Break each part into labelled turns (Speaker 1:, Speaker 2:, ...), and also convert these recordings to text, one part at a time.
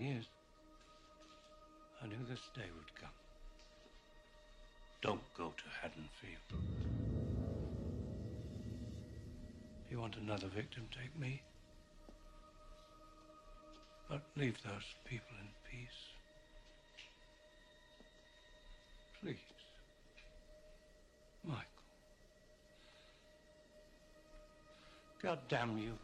Speaker 1: years. I knew this day would come. Don't go to Haddonfield. If you want another victim, take me. But leave those people in peace. Please. Michael. God damn you.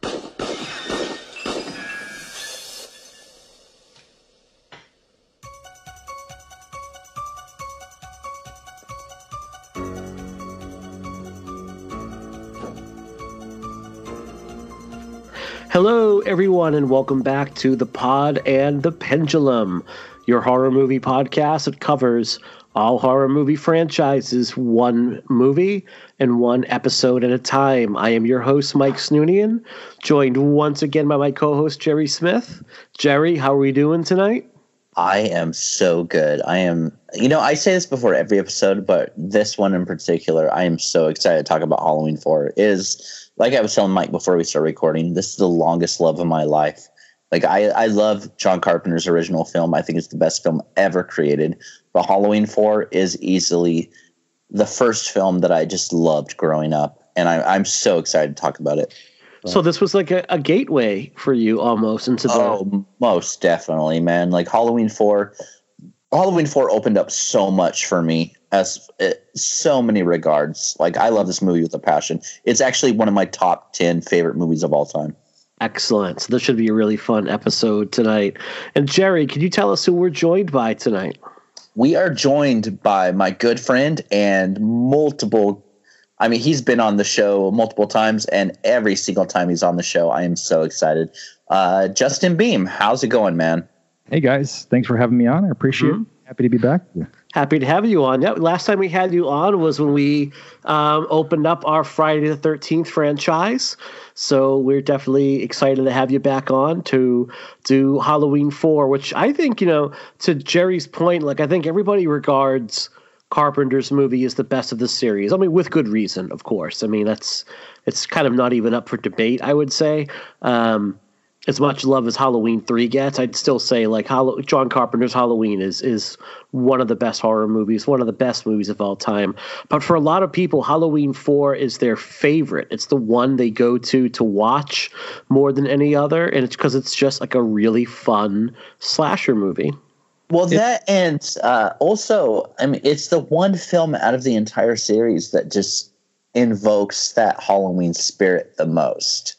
Speaker 2: Hello, everyone, and welcome back to the Pod and the Pendulum, your horror movie podcast that covers all horror movie franchises, one movie and one episode at a time. I am your host, Mike Snoonian, joined once again by my co host, Jerry Smith. Jerry, how are we doing tonight?
Speaker 3: I am so good. I am, you know, I say this before every episode, but this one in particular, I am so excited to talk about Halloween 4. It is like I was telling Mike before we start recording, this is the longest love of my life. Like I, I love John Carpenter's original film. I think it's the best film ever created. But Halloween Four is easily the first film that I just loved growing up, and I, I'm so excited to talk about it.
Speaker 2: So this was like a, a gateway for you almost into the.
Speaker 3: Oh, most definitely, man. Like Halloween Four, Halloween Four opened up so much for me as uh, so many regards. Like I love this movie with a passion. It's actually one of my top ten favorite movies of all time.
Speaker 2: Excellent. So this should be a really fun episode tonight. And Jerry, can you tell us who we're joined by tonight?
Speaker 3: We are joined by my good friend and multiple. I mean, he's been on the show multiple times, and every single time he's on the show, I am so excited. Uh, Justin Beahm, how's it going, man?
Speaker 4: Hey guys, thanks for having me on. I appreciate mm-hmm. it. Happy to be back.
Speaker 2: Happy to have you on. Yeah, last time we had you on was when we um, opened up our Friday the Thirteenth franchise. So we're definitely excited to have you back on to do Halloween Four, which I think you know to Jerry's point. Like I think everybody regards Carpenter's movie is the best of the series. I mean, with good reason, of course. I mean that's it's kind of not even up for debate. I would say. Um, as much love as Halloween three gets, I'd still say like John Carpenter's Halloween is is one of the best horror movies, one of the best movies of all time. But for a lot of people, Halloween four is their favorite. It's the one they go to to watch more than any other, and it's because it's just like a really fun slasher movie.
Speaker 3: Well, that and uh, also, I mean, it's the one film out of the entire series that just invokes that Halloween spirit the most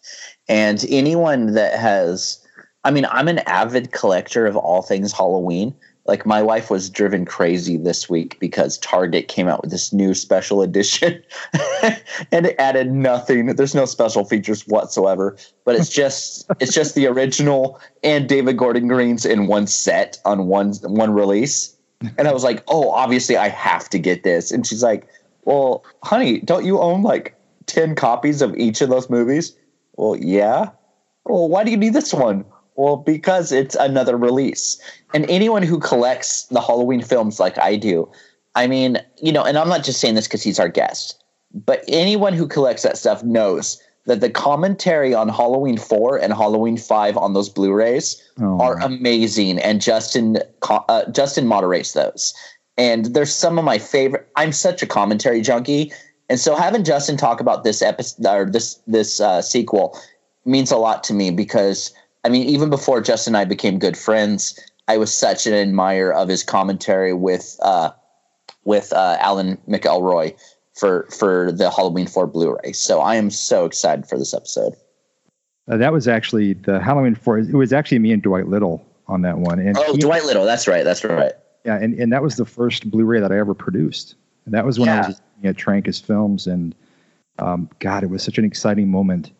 Speaker 3: and anyone that has, I mean, I'm an avid collector of all things Halloween. Like my wife was driven crazy this week because Target came out with this new special edition and it added nothing. There's no special features whatsoever, but it's just it's just the original and David Gordon Green's in one set on one one release. And I was like, "Oh, obviously I have to get this." And she's like, "Well, honey, don't you own like 10 copies of each of those movies?" Well, yeah. Well, why do you need this one? Well, because it's another release. And anyone who collects the Halloween films like I do, I mean, you know, and I'm not just saying this because he's our guest, but anyone who collects that stuff knows that the commentary on Halloween 4 and Halloween 5 on those Blu-rays oh. are amazing and Justin uh, Justin moderates those. And there's some of my favorite I'm such a commentary junkie and so having Justin talk about this episode or this this uh, sequel means a lot to me because I mean even before Justin and I became good friends, I was such an admirer of his commentary with uh, with uh, Alan McElroy for for the Halloween 4 Blu-ray. So I am so excited for this episode.
Speaker 4: Uh, that was actually the Halloween 4. It was actually me and Dwight Little on that one. And
Speaker 3: oh,
Speaker 4: he,
Speaker 3: Dwight Little. That's right. That's right.
Speaker 4: Yeah, and, and that was the first Blu-ray that I ever produced. And that was when yeah. I was at Trancas Films, and um, God, it was such an exciting moment.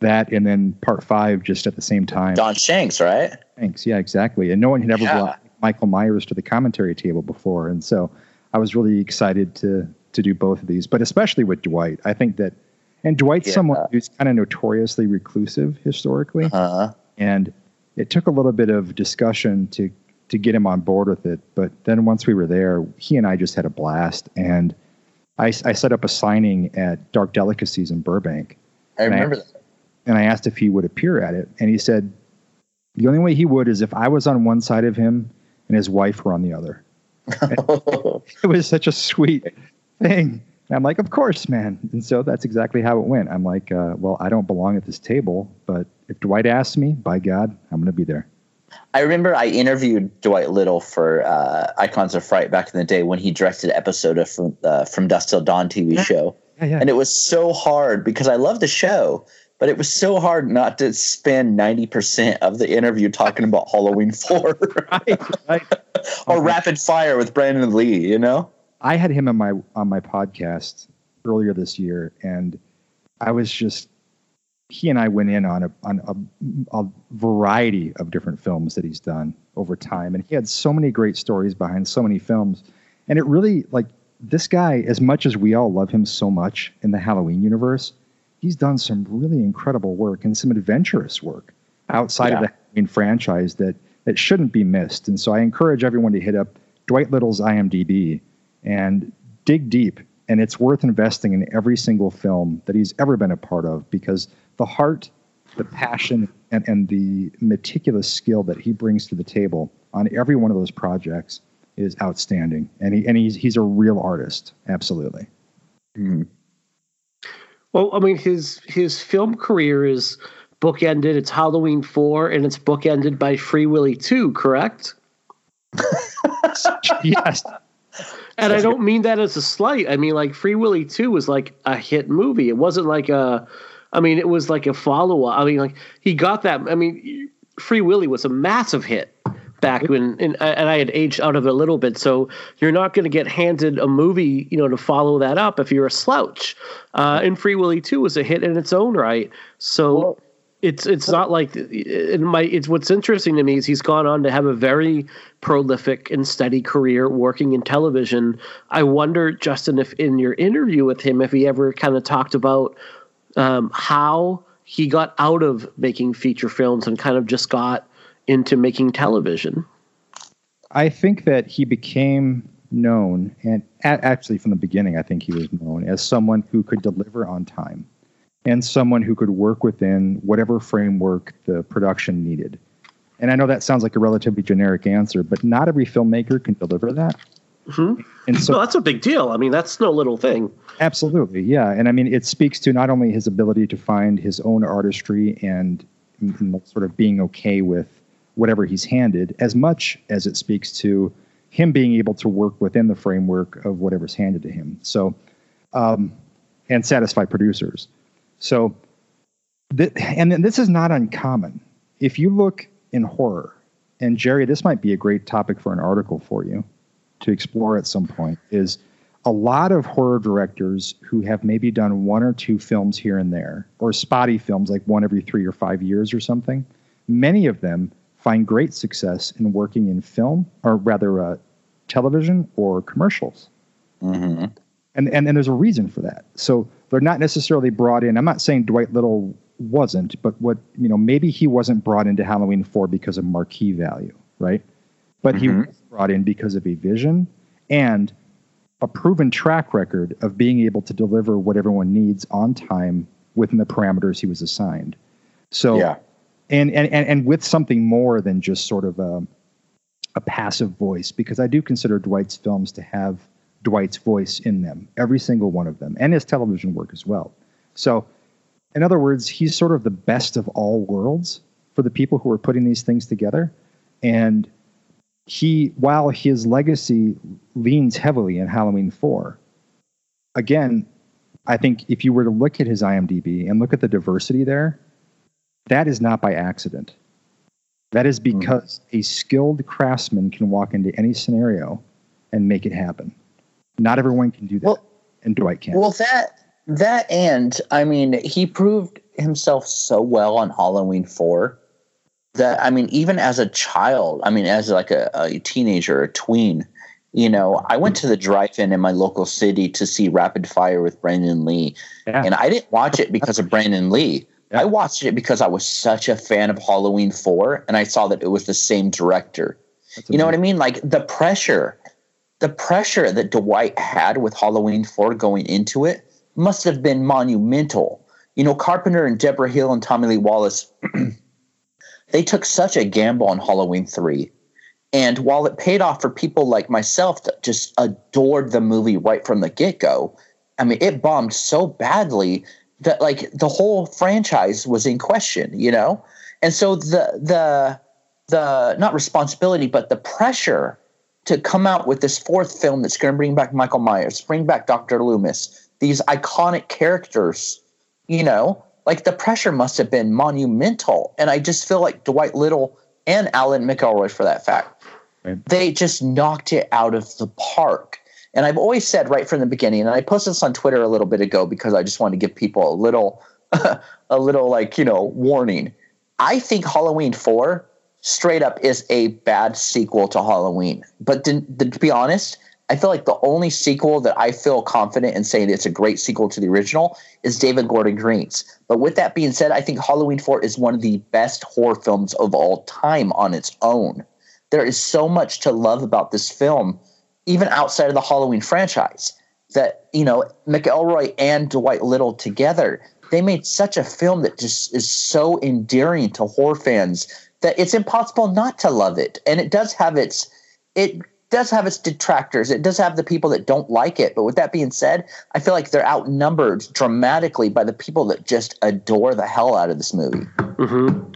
Speaker 4: That and then part five just at the same time.
Speaker 3: Don Shanks, right?
Speaker 4: Thanks. Yeah, exactly. And no one had ever yeah. brought Michael Myers to the commentary table before, and so I was really excited to to do both of these, but especially with Dwight. I think that, and Dwight's yeah. someone who's kind of notoriously reclusive historically, uh-huh. and it took a little bit of discussion to to get him on board with it. But then once we were there, he and I just had a blast, and I, I set up a signing at Dark Delicacies in Burbank.
Speaker 3: I remember I, that.
Speaker 4: And I asked if he would appear at it, and he said the only way he would is if I was on one side of him and his wife were on the other. it was such a sweet thing. And I'm like, of course, man. And so that's exactly how it went. I'm like, uh, well, I don't belong at this table, but if Dwight asks me, by God, I'm going to be there.
Speaker 3: I remember I interviewed Dwight Little for uh, Icons of Fright back in the day when he directed an episode of from, uh, from Dusk Till Dawn TV
Speaker 4: yeah.
Speaker 3: show.
Speaker 4: Yeah, yeah.
Speaker 3: And it was so hard because I love the show, but it was so hard not to spend 90% of the interview talking about Halloween 4
Speaker 4: right, right.
Speaker 3: or
Speaker 4: Okay.
Speaker 3: Rapid Fire with Brandon Lee, you know?
Speaker 4: I had him on my on my podcast earlier this year, and I was just he and I went in on a on a, a variety of different films that he's done over time, and he had so many great stories behind so many films, and it really like this guy, as much as we all love him so much in the Halloween universe, he's done some really incredible work and some adventurous work outside of the Halloween franchise that that shouldn't be missed. And so I encourage everyone to hit up Dwight Little's IMDb and dig deep. And it's worth investing in every single film that he's ever been a part of because the heart, the passion, and, and the meticulous skill that he brings to the table on every one of those projects is outstanding. And he and he's he's a real artist, absolutely. Mm-hmm.
Speaker 2: Well, I mean, his his film career is bookended. It's Halloween four, and it's bookended by Free Willy two. Correct?
Speaker 4: yes.
Speaker 2: And I don't mean that as a slight. I mean, like Free Willy two was like a hit movie. It wasn't like a. I mean, it was like a follow up. I mean, like he got that. I mean, Free Willy was a massive hit back when, and, and I had aged out of it a little bit. So you're not going to get handed a movie, you know, to follow that up if you're a slouch. Uh, and Free Willy two was a hit in its own right. So. it's it's not like it might it's what's interesting to me is he's gone on to have a very prolific and steady career working in television. I wonder, Justin, if in your interview with him, if he ever kind of talked about um, how he got out of making feature films and kind of just got into making television.
Speaker 4: I think that he became known, and actually from the beginning, I think he was known as someone who could deliver on time and someone who could work within whatever framework the production needed. And I know that sounds like a relatively generic answer, but not every filmmaker can deliver that.
Speaker 2: Mhm.
Speaker 4: And so,
Speaker 2: that's a big deal. I mean, that's no little thing.
Speaker 4: Absolutely, yeah. And I mean, it speaks to not only his ability to find his own artistry and, and sort of being okay with whatever he's handed, as much as it speaks to him being able to work within the framework of whatever's handed to him. So, um, and satisfy producers. So, th- and then this is not uncommon. If you look in horror, and Jerry, this might be a great topic for an article for you to explore at some point, is a lot of horror directors who have maybe done one or two films here and there, or spotty films like one every three or five years or something, many of them find great success in working in film, or rather, uh, television or commercials.
Speaker 3: Mm-hmm.
Speaker 4: And, and and there's a reason for that. So they're not necessarily brought in. I'm not saying Dwight Little wasn't, but what you know, maybe he wasn't brought into Halloween Four because of marquee value, right? But he
Speaker 3: Mhm.
Speaker 4: was brought in because of a vision and a proven track record of being able to deliver what everyone needs on time within the parameters he was assigned. So
Speaker 3: Yeah.
Speaker 4: And and and, with something more than just sort of a, a passive voice because I do consider Dwight's films to have Dwight's voice in them, every single one of them, and his television work as well. So, in other words, he's sort of the best of all worlds for the people who are putting these things together. And he, while his legacy leans heavily in Halloween 4, again, I think if you were to look at his IMDb and look at the diversity there, that is not by accident. That is hmm. because a skilled craftsman can walk into any scenario and make it happen. Not everyone can do that,
Speaker 3: Well-
Speaker 4: and Dwight can.
Speaker 3: Well, that that and I mean, he proved himself so well on Halloween Four that I mean, even as a child, I mean, as like a, a teenager, a tween, you know, I went to the drive-in in my local city to see Rapid Fire with Brandon Lee,
Speaker 4: Yeah.
Speaker 3: and I didn't watch it because of Brandon Lee. I watched it because I was such a fan of Halloween Four, and I saw that it was the same director.
Speaker 4: That's
Speaker 3: You know what I mean? Like the pressure the pressure that Dwight had with Halloween 4 going into it must have been monumental. You know, Carpenter and Deborah Hill and Tommy Lee Wallace, they took such a gamble on Halloween 3. And while it paid off for people like myself that just adored the movie right from the get go, I mean, it bombed so badly that like the whole franchise was in question, you know? And so the the the not responsibility, but the pressure to come out with this fourth film that's going to bring back Michael Myers, bring back Dr. Loomis, these iconic characters, you know, like the pressure must have been monumental. And I just feel like Dwight Little and Alan McElroy, for that fact, right. they just knocked it out of the park. And I've always said right from the beginning, and I posted this on Twitter a little bit ago because I just wanted to give people a little, a little like you know warning. I think Halloween four straight up is a bad sequel to Halloween. But to, to, be honest, I feel like the only sequel that I feel confident in saying it's a great sequel to the original is David Gordon Green's. But with that being said, I think Halloween 4 is one of the best horror films of all time on its own. There is so much to love about this film, even outside of the Halloween franchise, that, you know, McElroy and Dwight Little together, they made such a film that just is so endearing to horror fans that it's impossible not to love it. And it does have its it does have its detractors. It does have the people that don't like it. But with that being said, I feel like they're outnumbered dramatically by the people that just adore the hell out of this movie.
Speaker 2: Mm-hmm.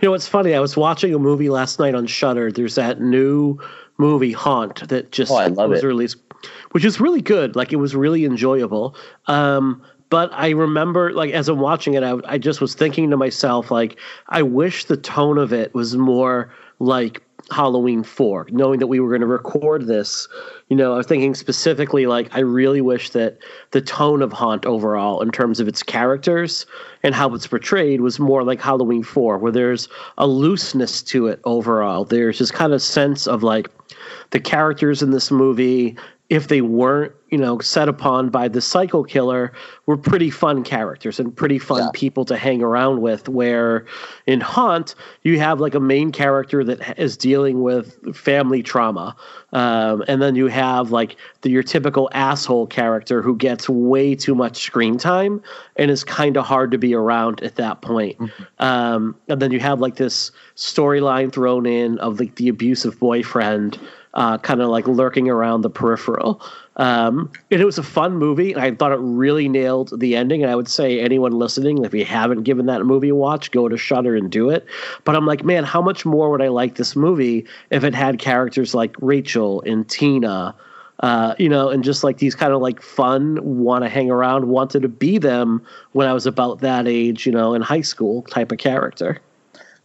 Speaker 2: You know, it's funny. I was watching a movie last night on Shudder. There's that new movie Haunt that just
Speaker 3: oh, was
Speaker 2: it. released, which is really good. Like it was really enjoyable. Um, but I remember, like, as I'm watching it, I, I just was thinking to myself, like, I wish the tone of it was more like Halloween 4, knowing that we were going to record this. You know, I was thinking specifically, like, I really wish that the tone of Haunt overall, in terms of its characters and how it's portrayed, was more like Halloween 4, where there's a looseness to it overall. There's this kind of sense of, like, the characters in this movie if they weren't, you know, set upon by the psycho killer, were pretty fun characters and pretty fun yeah. people to hang around with. Where in Haunt, you have like a main character that is dealing with family trauma, um, and then you have like the, your typical asshole character who gets way too much screen time and is kind of hard to be around at that point. Mm-hmm. Um, and then you have like this storyline thrown in of like the abusive boyfriend uh, kind of like lurking around the peripheral. Um, and it was a fun movie. I thought it really nailed the ending. And I would say anyone listening, if you haven't given that movie a watch, go to Shudder and do it. But I'm like, man, how much more would I like this movie if it had characters like Rachel and Tina? Uh, you know, and just like these kind of like fun, want to hang around, wanted to be them when I was about that age, you know, in high school type of character.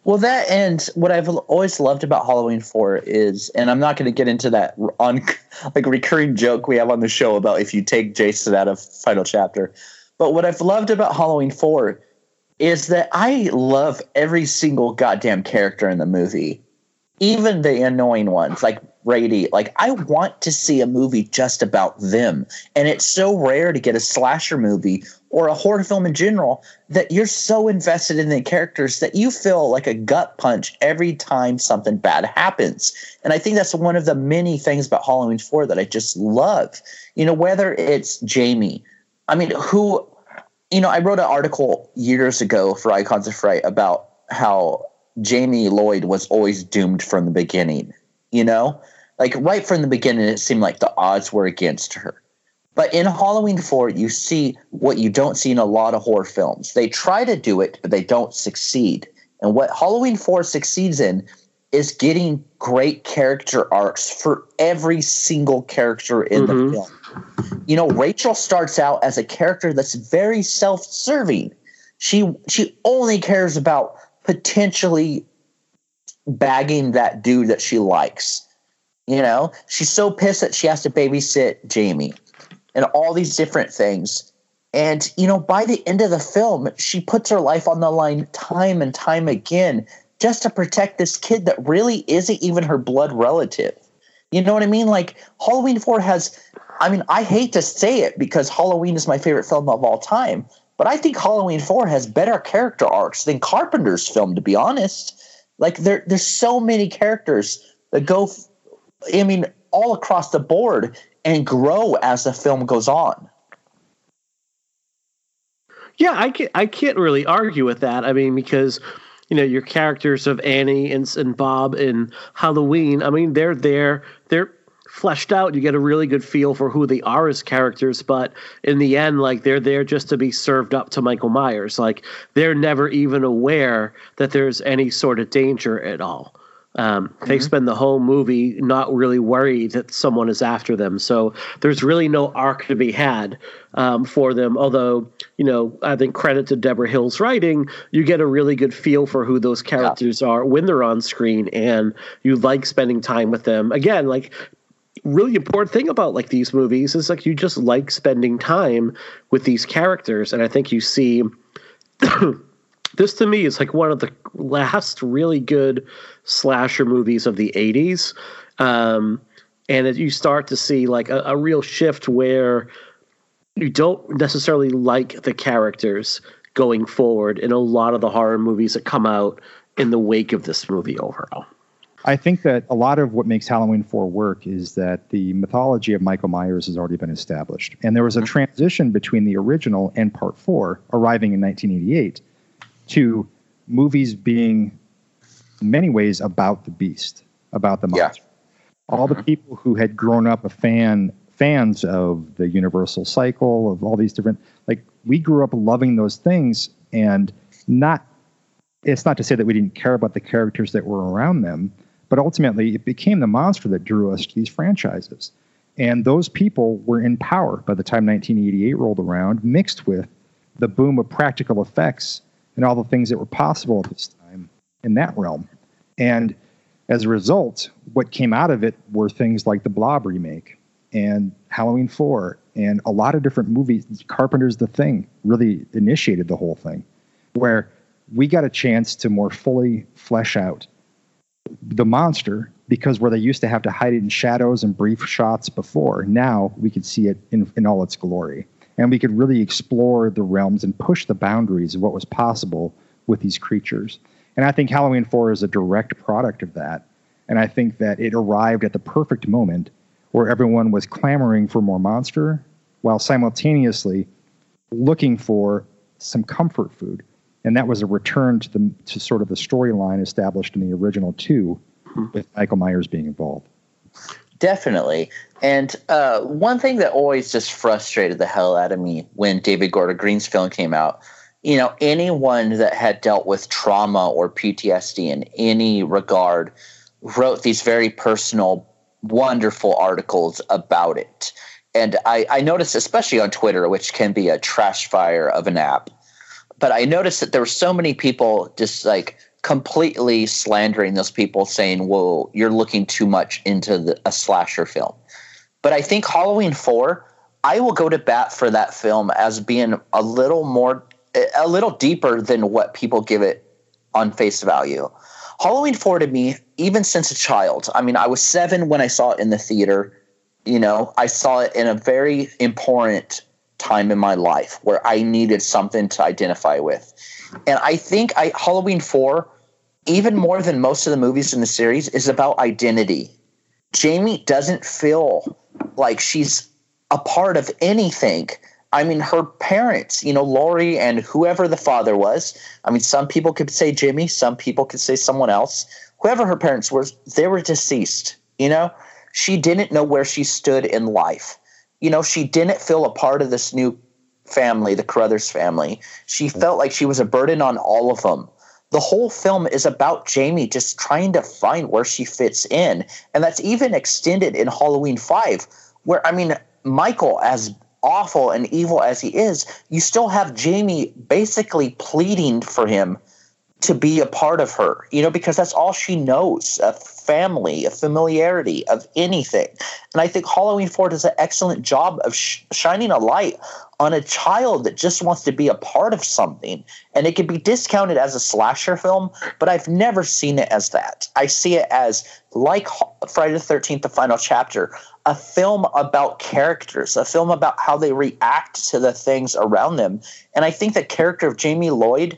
Speaker 3: Well, that and what I've always loved about Halloween Four is, and I'm not going to get into that on like recurring joke we have on the show about if you take Jason out of Final Chapter, but what I've loved about Halloween Four is that I love every single goddamn character in the movie, even the annoying ones like Brady. Like I want to see a movie just about them, and it's so rare to get a slasher movie or a horror film in general that you're so invested in the characters that you feel like a gut punch every time something bad happens. And I think that's one of the many things about Halloween 4 that I just love. You know, whether it's Jamie, I mean, who, you know, I wrote an article years ago for Icons of Fright about how Jamie Lloyd was always doomed from the beginning, you know? Like right from the beginning, it seemed like the odds were against her but in Halloween 4, you see what you don't see in a lot of horror films. They try to do it, but they don't succeed. And what Halloween 4 succeeds in is getting great character arcs for every single character in mm-hmm. the film. You know, Rachel starts out as a character that's very self-serving. She she only cares about potentially bagging that dude that she likes. You know, she's so pissed that she has to babysit Jamie and all these different things. And, you know, by the end of the film, she puts her life on the line time and time again just to protect this kid that really isn't even her blood relative. You know what I mean? Like, Halloween 4 has, I mean, I hate to say it because Halloween is my favorite film of all time, but I think Halloween 4 has better character arcs than Carpenter's film, to be honest. Like, there, there's so many characters that go, I mean, all across the board and grow as the film goes on.
Speaker 2: Yeah, I can't, I can't really argue with that. I mean, because you know your characters of Annie and, and Bob and Halloween. I mean, they're there. They're fleshed out. You get a really good feel for who they are as characters. But in the end, like they're there just to be served up to Michael Myers. Like they're never even aware that there's any sort of danger at all. Um, mm-hmm. They spend the whole movie not really worried that someone is after them. So there's really no arc to be had um, for them. Although, you know, I think credit to Deborah Hill's writing, you get a really good feel for who those characters yeah. are when they're on screen and you like spending time with them. Again, like really important thing about like these movies is like you just like spending time with these characters and i think you see this to me is like one of the last really good slasher movies of the 80s. Um, and you start to see like a, a real shift where you don't necessarily like the characters going forward in a lot of the horror movies that come out in the wake of this movie overall.
Speaker 4: I think that a lot of what makes Halloween 4 work is that the mythology of Michael Myers has already been established. And there was a mm-hmm. transition between the original and part 4 arriving in 1988 to movies being in many ways about the beast, about the monster. Yeah. All the mm-hmm. people who had grown up a fan fans of the universal cycle of all these different like we grew up loving those things and not it's not to say that we didn't care about the characters that were around them but ultimately it became the monster that drew us to these franchises and those people were in power by the time 1988 rolled around mixed with the boom of practical effects and all the things that were possible at this time in that realm. And as a result, what came out of it were things like the Blob remake and Halloween 4 and a lot of different movies. Carpenter's The Thing really initiated the whole thing, where we got a chance to more fully flesh out the monster because where they used to have to hide it in shadows and brief shots before, now we could see it in, in all its glory. And we could really explore the realms and push the boundaries of what was possible with these creatures. And I think Halloween 4 is a direct product of that. And I think that it arrived at the perfect moment where everyone was clamoring for more monster while simultaneously looking for some comfort food. And that was a return to the to sort of the storyline established in the original 2 hmm. with Michael Myers being involved.
Speaker 3: Definitely. And uh, one thing that always just frustrated the hell out of me when David Gordon Green's film came out you know, anyone that had dealt with trauma or PTSD in any regard wrote these very personal, wonderful articles about it. And I, I noticed, especially on Twitter, which can be a trash fire of an app, but I noticed that there were so many people just like completely slandering those people, saying, "Well, you're looking too much into the, a slasher film." But I think Halloween Four, I will go to bat for that film as being a little more a little deeper than what people give it on face value. Halloween 4 to me, even since a child, I mean, I was seven when I saw it in the theater. You know, I saw it in a very important time in my life where I needed something to identify with. And I think I, Halloween 4, even more than most of the movies in the series, is about identity. Jamie doesn't feel like she's a part of anything I mean, her parents, you know, Laurie and whoever the father was. I mean, some people could say Jimmy, some people could say someone else. Whoever her parents were, they were deceased. You know, she didn't know where she stood in life. You know, she didn't feel a part of this new family, the Carruthers family. She felt like she was a burden on all of them. The whole film is about Jamie just trying to find where she fits in. And that's even extended in Halloween 5, where, I mean, Michael, as awful and evil as he is, you still have Jamie basically pleading for him to be a part of her, you know, because that's all she knows a family, a familiarity of anything. And I think Halloween 4 does an excellent job of sh- shining a light on a child that just wants to be a part of something. And it can be discounted as a slasher film, but I've never seen it as that. I see it as like Friday the 13th, the final chapter, a film about characters, a film about how they react to the things around them. And I think the character of Jamie Lloyd,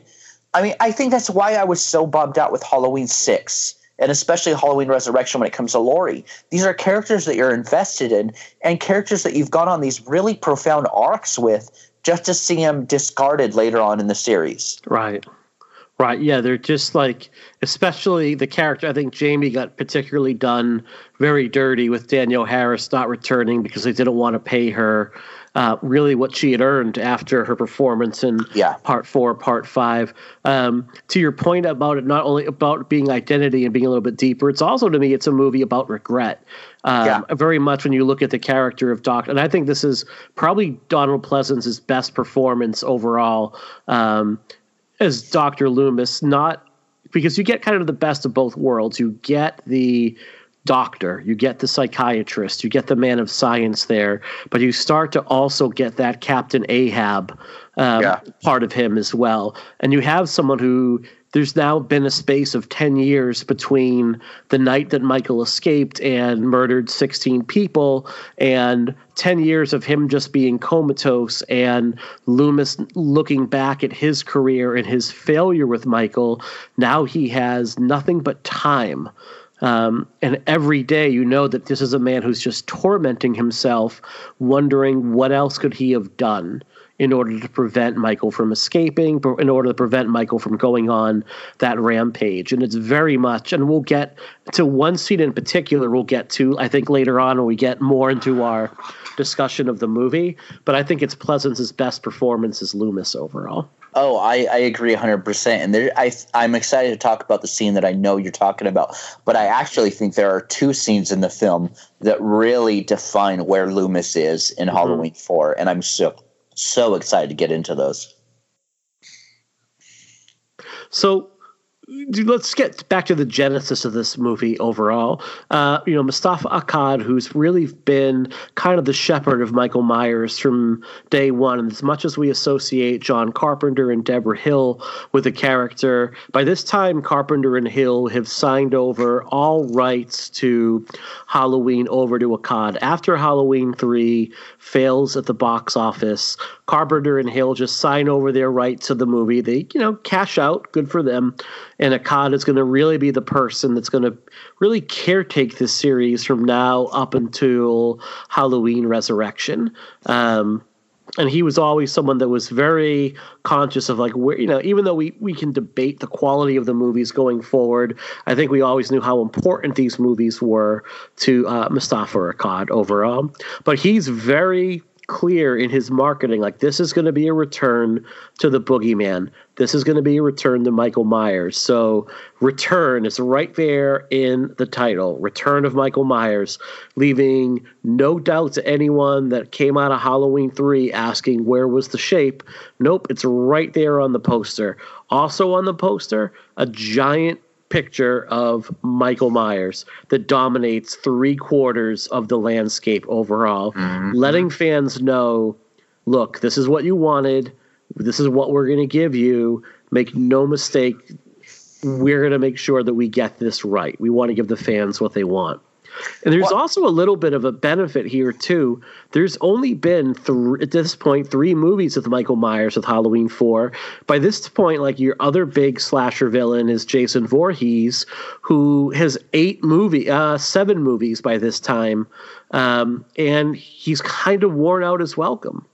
Speaker 3: I mean, I think that's why I was so bummed out with Halloween 6 and especially Halloween Resurrection when it comes to Laurie. These are characters that you're invested in and characters that you've gone on these really profound arcs with just to see them discarded later on in the series.
Speaker 2: Right. Right. Yeah, they're just like, especially the character. I think Jamie got particularly done very dirty with Danielle Harris not returning because they didn't want to pay her uh, really what she had earned after her performance in
Speaker 3: yeah.
Speaker 2: part four, part five. Um, to your point about it, not only about being identity and being a little bit deeper, it's also to me, it's a movie about regret. Um, yeah. Very much when you look at the character of Doc, and I think this is probably Donald Pleasence's best performance overall um, as Doctor Loomis. Not because you get kind of the best of both worlds. You get the doctor, you get the psychiatrist, you get the man of science there, but you start to also get that Captain Ahab um, yeah. part of him as well. And you have someone who there's now been a space of 10 years between the night that Michael escaped and murdered 16 people, and 10 years of him just being comatose, and Loomis looking back at his career and his failure with Michael. Now he has nothing but time um, and every day you know that this is a man who's just tormenting himself, wondering what else could he have done in order to prevent Michael from escaping, in order to prevent Michael from going on that rampage. And it's very much, and we'll get to one scene in particular, we'll get to, I think, later on when we get more into our discussion of the movie. But I think it's Pleasence's best performance as Loomis overall.
Speaker 3: Oh, I, I agree 100%. And there, I, I'm excited to talk about the scene that I know you're talking about. But I actually think there are two scenes in the film that really define where Loomis is in mm-hmm. Halloween 4. And I'm so, so excited to get into those.
Speaker 2: So let's get back to the genesis of this movie overall. Uh, you know, Mustafa Akkad, who's really been kind of the shepherd of Michael Myers from day one. And as much as we associate John Carpenter and Deborah Hill with the character, by this time, Carpenter and Hill have signed over all rights to Halloween over to Akkad. After Halloween 3 fails at the box office, Carpenter and Hill just sign over their rights to the movie. They, you know, cash out. Good for them and Akkad is going to really be the person that's going to really caretake this series from now up until Halloween Resurrection. Um, and he was always someone that was very conscious of like where you know even though we we can debate the quality of the movies going forward i think we always knew how important these movies were to uh, moustapha akkad overall but he's very clear in his marketing like this is going to be a return to the boogeyman. This is going to be a return to michael myers. So return is right there in the title. Return of michael myers leaving no doubt to anyone that came out of halloween 3 asking where was the shape. Nope it's right there on the poster. Also on the poster a giant picture of Michael Myers that dominates three quarters of the landscape overall, mm-hmm. letting fans know look, this is what you wanted. This is what we're going to give you. Make no mistake, we're going to make sure that we get this right. We want to give the fans what they want. And there's also a little bit of a benefit here too. There's only been th- at this point three movies with Michael Myers with Halloween four. By this point, like your other big slasher villain is Jason Voorhees, who has eight movie, uh, seven movies by this time, um, and he's kind of worn out his welcome.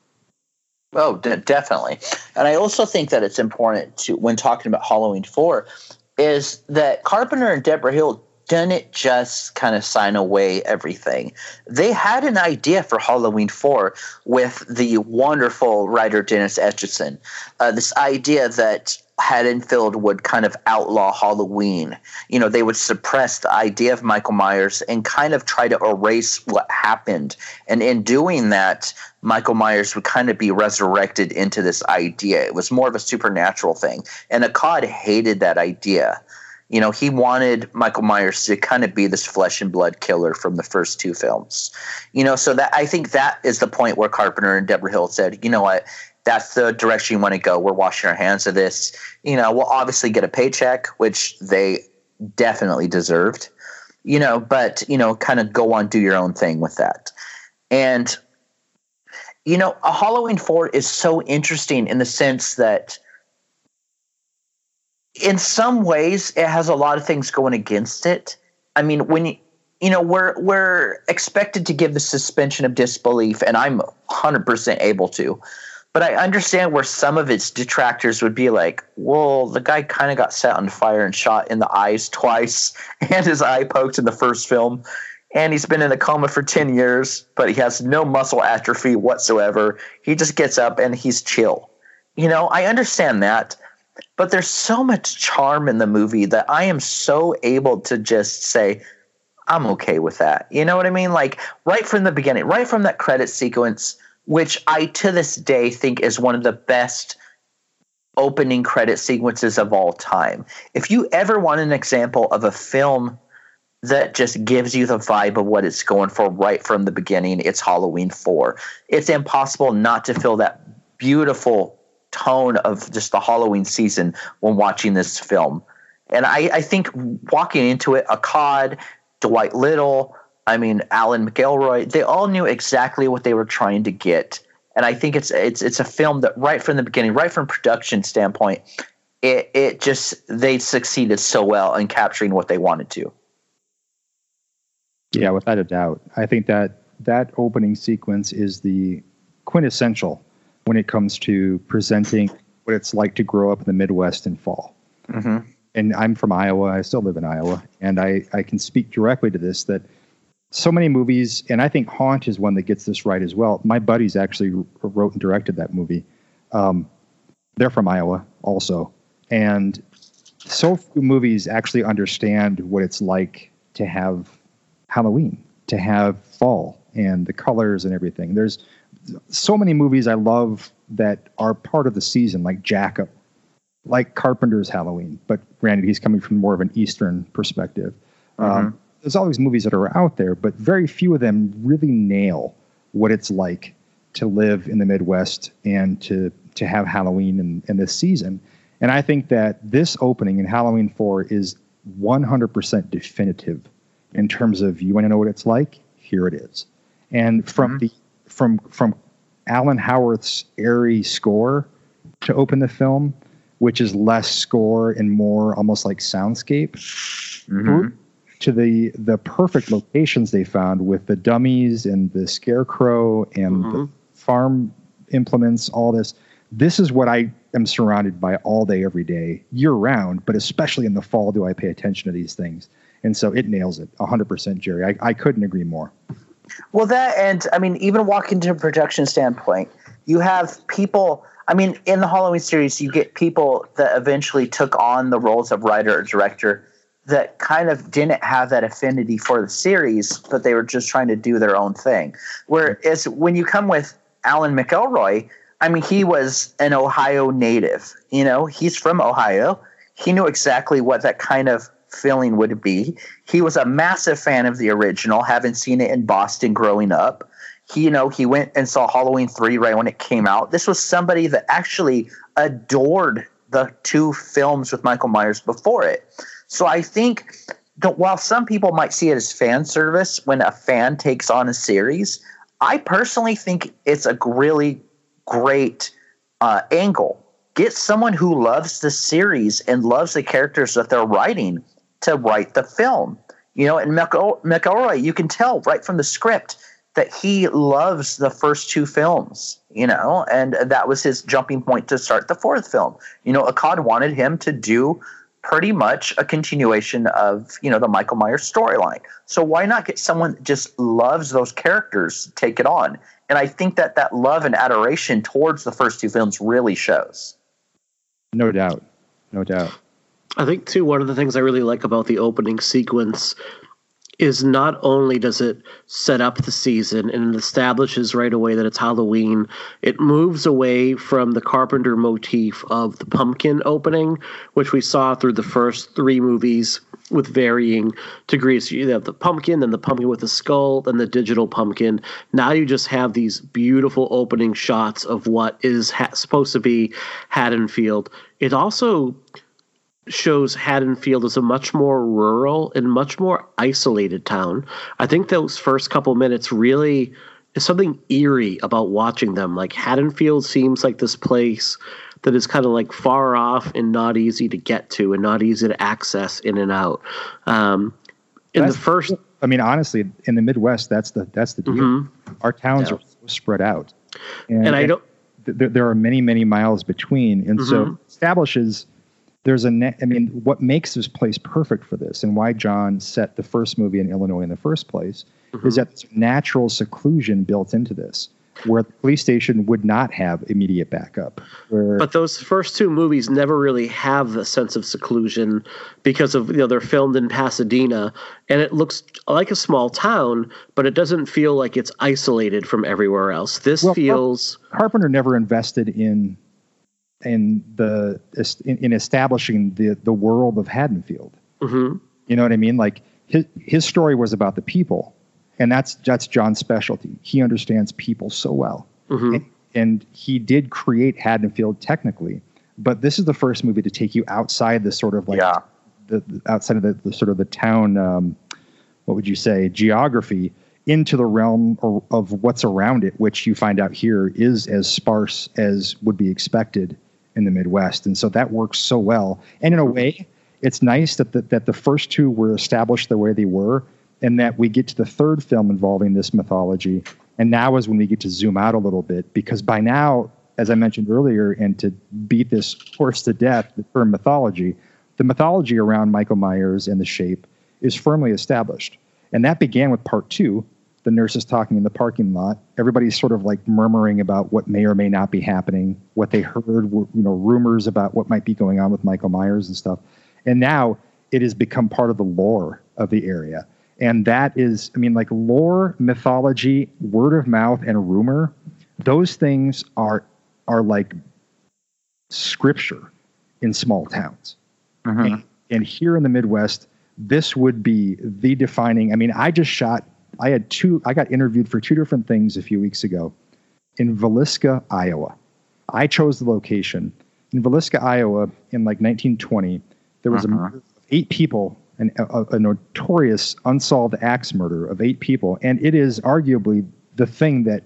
Speaker 3: Oh, de- definitely. And I also think that it's important to when talking about Halloween four is that Carpenter and Deborah Hill didn't just kind of sign away everything. They had an idea for Halloween 4 with the wonderful writer Dennis Etchison. Uh, this idea that Haddonfield would kind of outlaw Halloween. You know, they would suppress the idea of Michael Myers and kind of try to erase what happened. And in doing that, Michael Myers would kind of be resurrected into this idea. It was more of a supernatural thing. And Akkad hated that idea you know, he wanted Michael Myers to kind of be this flesh and blood killer from the first two films. You know, so that I think that is the point where Carpenter and Deborah Hill said, you know what, that's the direction you want to go. We're washing our hands of this. You know, we'll obviously get a paycheck, which they definitely deserved. You know, but you know, kind of go on, do your own thing with that. And you know, a Halloween 4 is so interesting in the sense that in some ways, it has a lot of things going against it. I mean, when you, know, we're we're expected to give the suspension of disbelief, and I'm 100% able to. But I understand where some of its detractors would be like, well, the guy kind of got set on fire and shot in the eyes twice, and his eye poked in the first film. And he's been in a coma for 10 years, but he has no muscle atrophy whatsoever. He just gets up and he's chill. You know, I understand that, but there's so much charm in the movie that I am so able to just say, I'm okay with that. You know what I mean? Like right from the beginning, right from that credit sequence, which I to this day think is one of the best opening credit sequences of all time. If you ever want an example of a film that just gives you the vibe of what it's going for right from the beginning, it's Halloween 4. It's impossible not to feel that beautiful tone of just the Halloween season when watching this film. And I, I think walking into it, Akkad, Dwight Little, I mean, Alan McElroy, they all knew exactly what they were trying to get. And I think it's it's it's a film that right from the beginning, right from production standpoint, it it just they succeeded so well in capturing what they wanted to.
Speaker 4: Yeah, without a doubt. I think that that opening sequence is the quintessential when it comes to presenting what it's like to grow up in the Midwest in fall. Mm-hmm. And I'm from Iowa. I still live in Iowa, and I I can speak directly to this that so many movies, and I think Haunt is one that gets this right as well. My buddies actually wrote and directed that movie. Um, they're from Iowa also, and so few movies actually understand what it's like to have Halloween, to have fall, and the colors and everything. There's so many movies I love that are part of the season, like Jack-O, like Carpenter's Halloween, but granted, he's coming from more of an Eastern perspective. Mm-hmm. Um, there's all these movies that are out there, but very few of them really nail what it's like to live in the Midwest and to to have Halloween in, in this season. And I think that this opening in Halloween 4 is 100% definitive in terms of you want to know what it's like? Here it is. And from mm-hmm. the from from Alan Howarth's airy score to open the film, which is less score and more almost like soundscape, mm-hmm to the the perfect locations they found with the dummies and the scarecrow and mm-hmm. the farm implements, all this. This is what I am surrounded by all day, every day, year round, but especially in the fall do I pay attention to these things. And so it nails it 100%, Jerry. I, I couldn't agree more.
Speaker 3: Well, that, and I mean, even walking to a production standpoint, you have people. I mean, in the Halloween series, you get people that eventually took on the roles of writer or director that kind of didn't have that affinity for the series, but they were just trying to do their own thing. Whereas when you come with Alan McElroy, I mean, he was an Ohio native. You know, he's from Ohio. He knew exactly what that kind of feeling would be. He was a massive fan of the original, having seen it in Boston growing up. He, you know, he went and saw Halloween 3 right when it came out. This was somebody that actually adored the two films with Michael Myers before it. So I think that while some people might see it as fan service when a fan takes on a series, I personally think it's a really great uh, angle. Get someone who loves the series and loves the characters that they're writing to write the film. You know, and McElroy, you can tell right from the script that he loves the first two films, you know, and that was his jumping point to start the fourth film. You know, Akkad wanted him to do pretty much a continuation of you know the Michael Myers storyline. So why not get someone that just loves those characters take it on? And I think that that love and adoration towards the first two films really shows.
Speaker 4: No doubt, no doubt.
Speaker 2: I think too one of the things I really like about the opening sequence is not only does it set up the season and establishes right away that it's Halloween, it moves away from the Carpenter motif of the pumpkin opening, which we saw through the first three movies with varying degrees. You have the pumpkin, then the pumpkin with the skull, then the digital pumpkin. Now you just have these beautiful opening shots of what is ha- supposed to be Haddonfield. It also shows Haddonfield as a much more rural and much more isolated town. I think those first couple minutes really is something eerie about watching them. Like Haddonfield seems like this place that is kind of like far off and not easy to get to and not easy to access in and out. Um, in that's, the first,
Speaker 4: I mean, honestly, in the Midwest, that's the that's the deal. Mm-hmm. Our towns yeah. are so spread out,
Speaker 2: and, and I don't.
Speaker 4: Th- there are many many miles between, and mm-hmm. so establishes there's a ne- I mean, what makes this place perfect for this, and why John set the first movie in Illinois in the first place, mm-hmm. is that there's natural seclusion built into this where the police station would not have immediate backup.
Speaker 2: But those first two movies never really have a sense of seclusion because of you know they're filmed in Pasadena and it looks like a small town, but it doesn't feel like it's isolated from everywhere else. This well, feels
Speaker 4: Carpenter never invested in in the in, in establishing the the world of Haddonfield. Mm-hmm. You know what I mean? Like his his story was about the people and that's that's John's specialty. He understands people so well, mm-hmm. and, and, he did create Haddonfield technically, but this is the first movie to take you outside the sort of like yeah. the, the, outside of the, the, sort of the town. Um, what would you say geography into the realm of what's around it, which you find out here is as sparse as would be expected in the Midwest, and so that works so well. And in a way, it's nice that the, that the first two were established the way they were and that we get to the third film involving this mythology. And now is when we get to zoom out a little bit because by now, as I mentioned earlier, and to beat this horse to death, the term mythology, the mythology around Michael Myers and the shape is firmly established. And that began with part two. The nurses talking in the parking lot. Everybody's sort of like murmuring about what may or may not be happening. What they heard were, you know, rumors about what might be going on with Michael Myers and stuff. And now it has become part of the lore of the area and that is i mean like lore mythology word of mouth and rumor those things are are like scripture in small towns uh-huh. and, and here in the midwest this would be the defining i mean i just shot i had two i got interviewed for two different things a few weeks ago in Villisca, iowa i chose the location in Villisca, iowa in like 1920 there was uh-huh. a, eight people an, a, a notorious unsolved axe murder of eight people, and it is arguably the thing that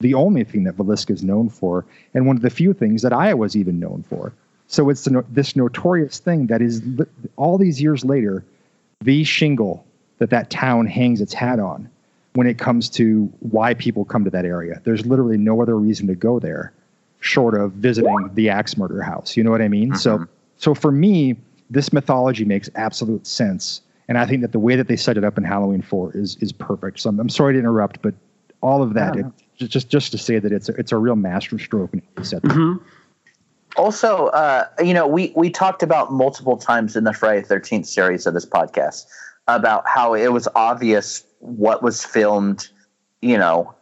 Speaker 4: the only thing that Villisca is known for, and one of the few things that Iowa Iowa's even known for. So it's the, this notorious thing that is all these years later, the shingle that that town hangs its hat on when it comes to why people come to that area. There's literally no other reason to go there short of visiting the axe murder house. You know what I mean? Mm-hmm. So so for me, this mythology makes absolute sense. And I think that the way that they set it up in Halloween 4 is is perfect. So I'm, I'm sorry to interrupt, but all of that, it, just just to say that it's a, it's a real masterstroke. Mm-hmm.
Speaker 3: Also, uh, you know, we we talked about multiple times in the Friday Thirteenth series of this podcast about how it was obvious what was filmed, you know,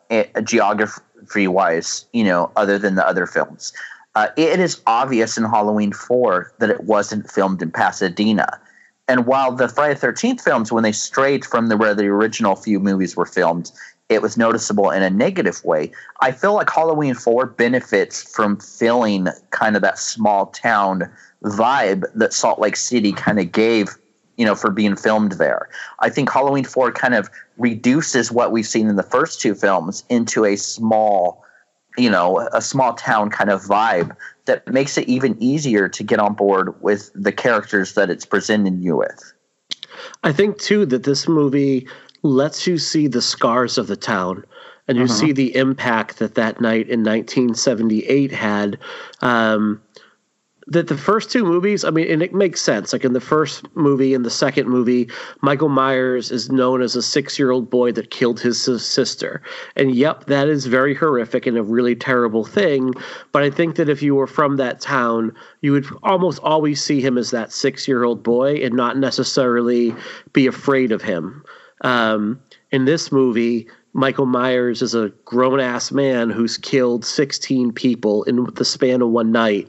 Speaker 3: geography wise, you know, other than the other films. Uh, it is obvious in Halloween 4 that it wasn't filmed in Pasadena. And while the Friday the 13th films, when they strayed from the, where the original few movies were filmed, it was noticeable in a negative way. I feel like Halloween 4 benefits from filling kind of that small town vibe that Salt Lake City kind of gave, you know, for being filmed there. I think Halloween 4 kind of reduces what we've seen in the first two films into a small you know a small town kind of vibe that makes it even easier to get on board with the characters that it's presenting you with
Speaker 2: i think too that this movie lets you see the scars of the town and you uh-huh. see the impact that that night in 1978 had um, that the first two movies, I mean, and it makes sense. Like in the first movie and the second movie, Michael Myers is known as a six year old boy that killed his sister. And yep, that is very horrific and a really terrible thing. But I think that if you were from that town, you would almost always see him as that six year old boy and not necessarily be afraid of him. Um, in this movie, Michael Myers is a grown ass man who's killed 16 people in the span of one night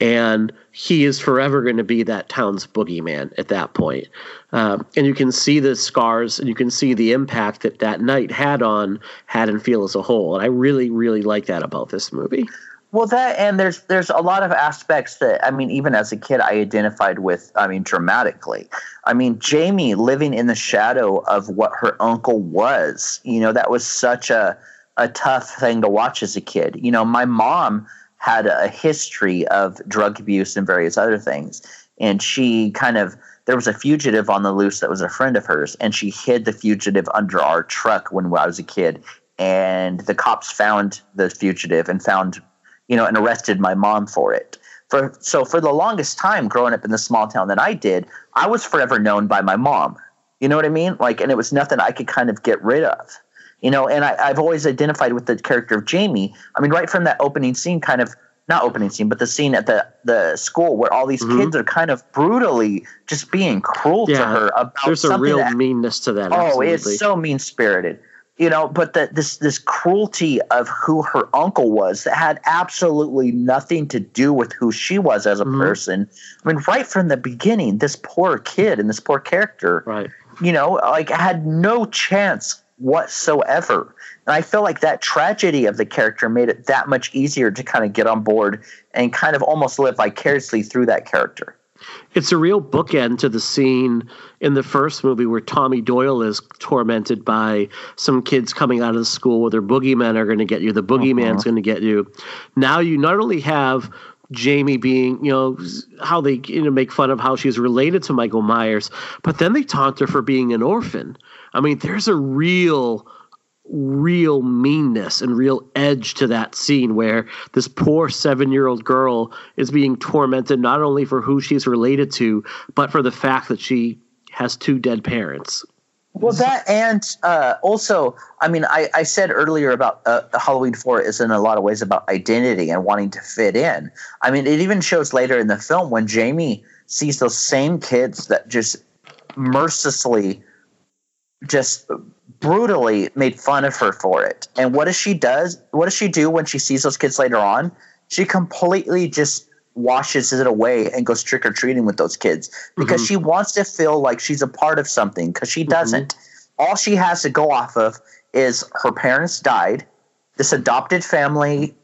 Speaker 2: and he is forever going to be that town's boogeyman at that point. Um, and you can see the scars and you can see the impact that that night had on Haddonfield as a whole. And I really, really like that about this movie.
Speaker 3: Well, that and there's there's a lot of aspects that I mean, even as a kid, I identified with. I mean, dramatically. I mean, Jamie living in the shadow of what her uncle was. You know, that was such a a tough thing to watch as a kid. You know, my mom had a history of drug abuse and various other things. And she kind of, there was a fugitive on the loose that was a friend of hers, and she hid the fugitive under our truck when I was a kid. And the cops found the fugitive and found, you know, and arrested my mom for it. For so for the longest time, growing up in the small town that I did, I was forever known by my mom. You know what I mean? Like, and it was nothing I could kind of get rid of you know and I, have always identified with the character of jamie i mean right from that opening scene kind of not opening scene but the scene at the the school where all these mm-hmm. kids are kind of brutally just being cruel yeah, to her about
Speaker 2: there's a real that, meanness to that
Speaker 3: oh absolutely. it's so mean spirited you know but that this this cruelty of who her uncle was that had absolutely nothing to do with who she was as a mm-hmm. person i mean right from the beginning this poor kid and this poor character
Speaker 2: right
Speaker 3: you know like had no chance whatsoever. And I feel like that tragedy of the character made it that much easier to kind of get on board and kind of almost live vicariously through that character.
Speaker 2: It's a real bookend to the scene in the first movie where Tommy Doyle is tormented by some kids coming out of the school where their boogeymen are going to get you. The boogeyman's uh-huh. going to get you. Now you not only have Jamie being, you know, how they you know make fun of how she's related to Michael Myers, but then they taunt her for being an orphan. I mean, there's a real real meanness and real edge to that scene where this poor seven year old girl is being tormented not only for who she's related to, but for the fact that she has two dead parents.
Speaker 3: Well, that and uh, also, I mean, I, I said earlier about uh, Halloween 4 is in a lot of ways about identity and wanting to fit in. I mean, it even shows later in the film when Jamie sees those same kids that just mercilessly, just brutally made fun of her for it. And what does she does? What does she do when she sees those kids later on? She completely just washes it away and goes trick or treating with those kids because mm-hmm. she wants to feel like she's a part of something because she doesn't. Mm-hmm. All she has to go off of is her parents died. This adopted family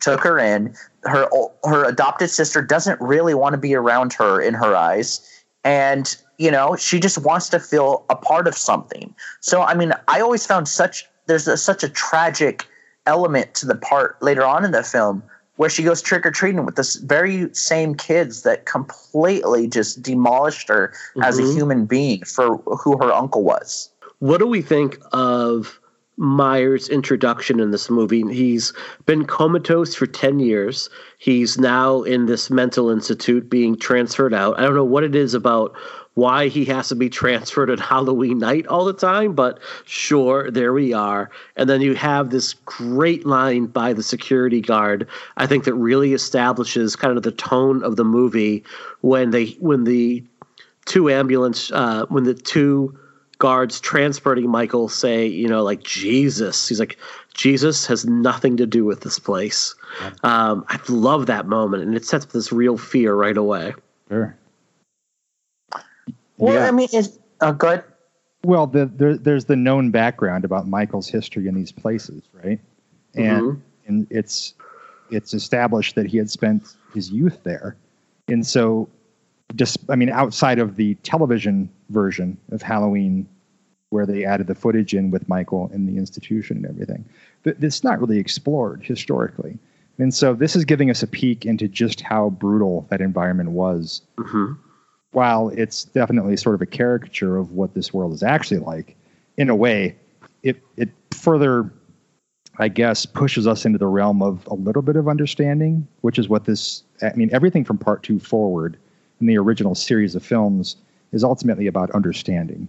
Speaker 3: took her in. Her her adopted sister doesn't really want to be around her in her eyes, and you know she just wants to feel a part of something. So I mean, I always found such there's a, such a tragic element to the part later on in the film where she goes trick or treating with this very same kids that completely just demolished her mm-hmm. as a mm-hmm. human being for who her uncle was.
Speaker 2: What do we think of Myers' introduction in this movie? He's been comatose for 10 years. He's now in this mental institute being transferred out. I don't know what it is about why he has to be transferred at Halloween night all the time, but sure, there we are. And then you have this great line by the security guard, I think that really establishes kind of the tone of the movie when they when the two ambulance uh, when the two guards transporting Michael say, you know, like Jesus. He's like, Jesus has nothing to do with this place. Um, I love that moment, and it sets up this real fear right away.
Speaker 4: Sure.
Speaker 3: Well, yeah. I mean, it's uh, good.
Speaker 4: Well, the, there, there's the known background about Michael's history in these places, right? And mm-hmm. and it's it's established that he had spent his youth there, and so just I mean, outside of the television version of Halloween, where they added the footage in with Michael in the institution and everything, but it's not really explored historically. And so this is giving us a peek into just how brutal that environment was.
Speaker 2: Mm-hmm
Speaker 4: while it's definitely sort of a caricature of what this world is actually like, in a way, it it further, I guess, pushes us into the realm of a little bit of understanding, which is what this. I mean, everything from part two forward in the original series of films is ultimately about understanding,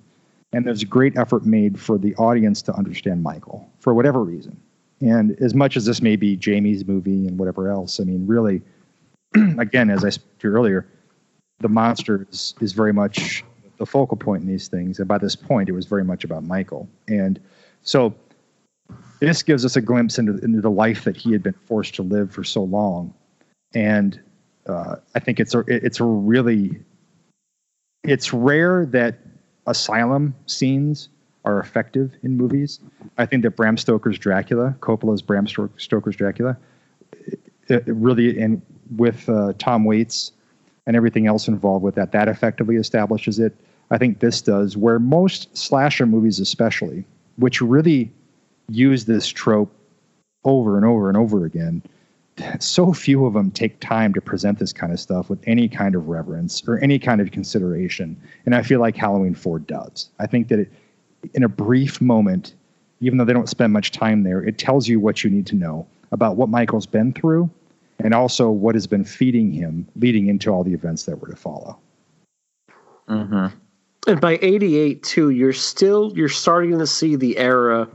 Speaker 4: and there's a great effort made for the audience to understand Michael for whatever reason. And as much as this may be Jamie's movie and whatever else, I mean, really, again, as I spoke to earlier the monster is, is very much the focal point in these things. And by this point, it was very much about Michael. And so this gives us a glimpse into, into the life that he had been forced to live for so long. And uh, I think it's a, it's a really, it's rare that asylum scenes are effective in movies. I think that Bram Stoker's Dracula, Coppola's Bram Stoker's Dracula, it, it really, and with uh, Tom Waits and everything else involved with that. That effectively establishes it. I think this does, where most slasher movies, especially, which really use this trope over and over and over again, so few of them take time to present this kind of stuff with any kind of reverence or any kind of consideration. And I feel like Halloween 4 does. I think that it, in a brief moment, even though they don't spend much time there, it tells you what you need to know about what Michael's been through and also what has been feeding him leading into all the events that were to follow.
Speaker 3: Mm-hmm.
Speaker 2: And by 88 too, you're still you're starting to see the era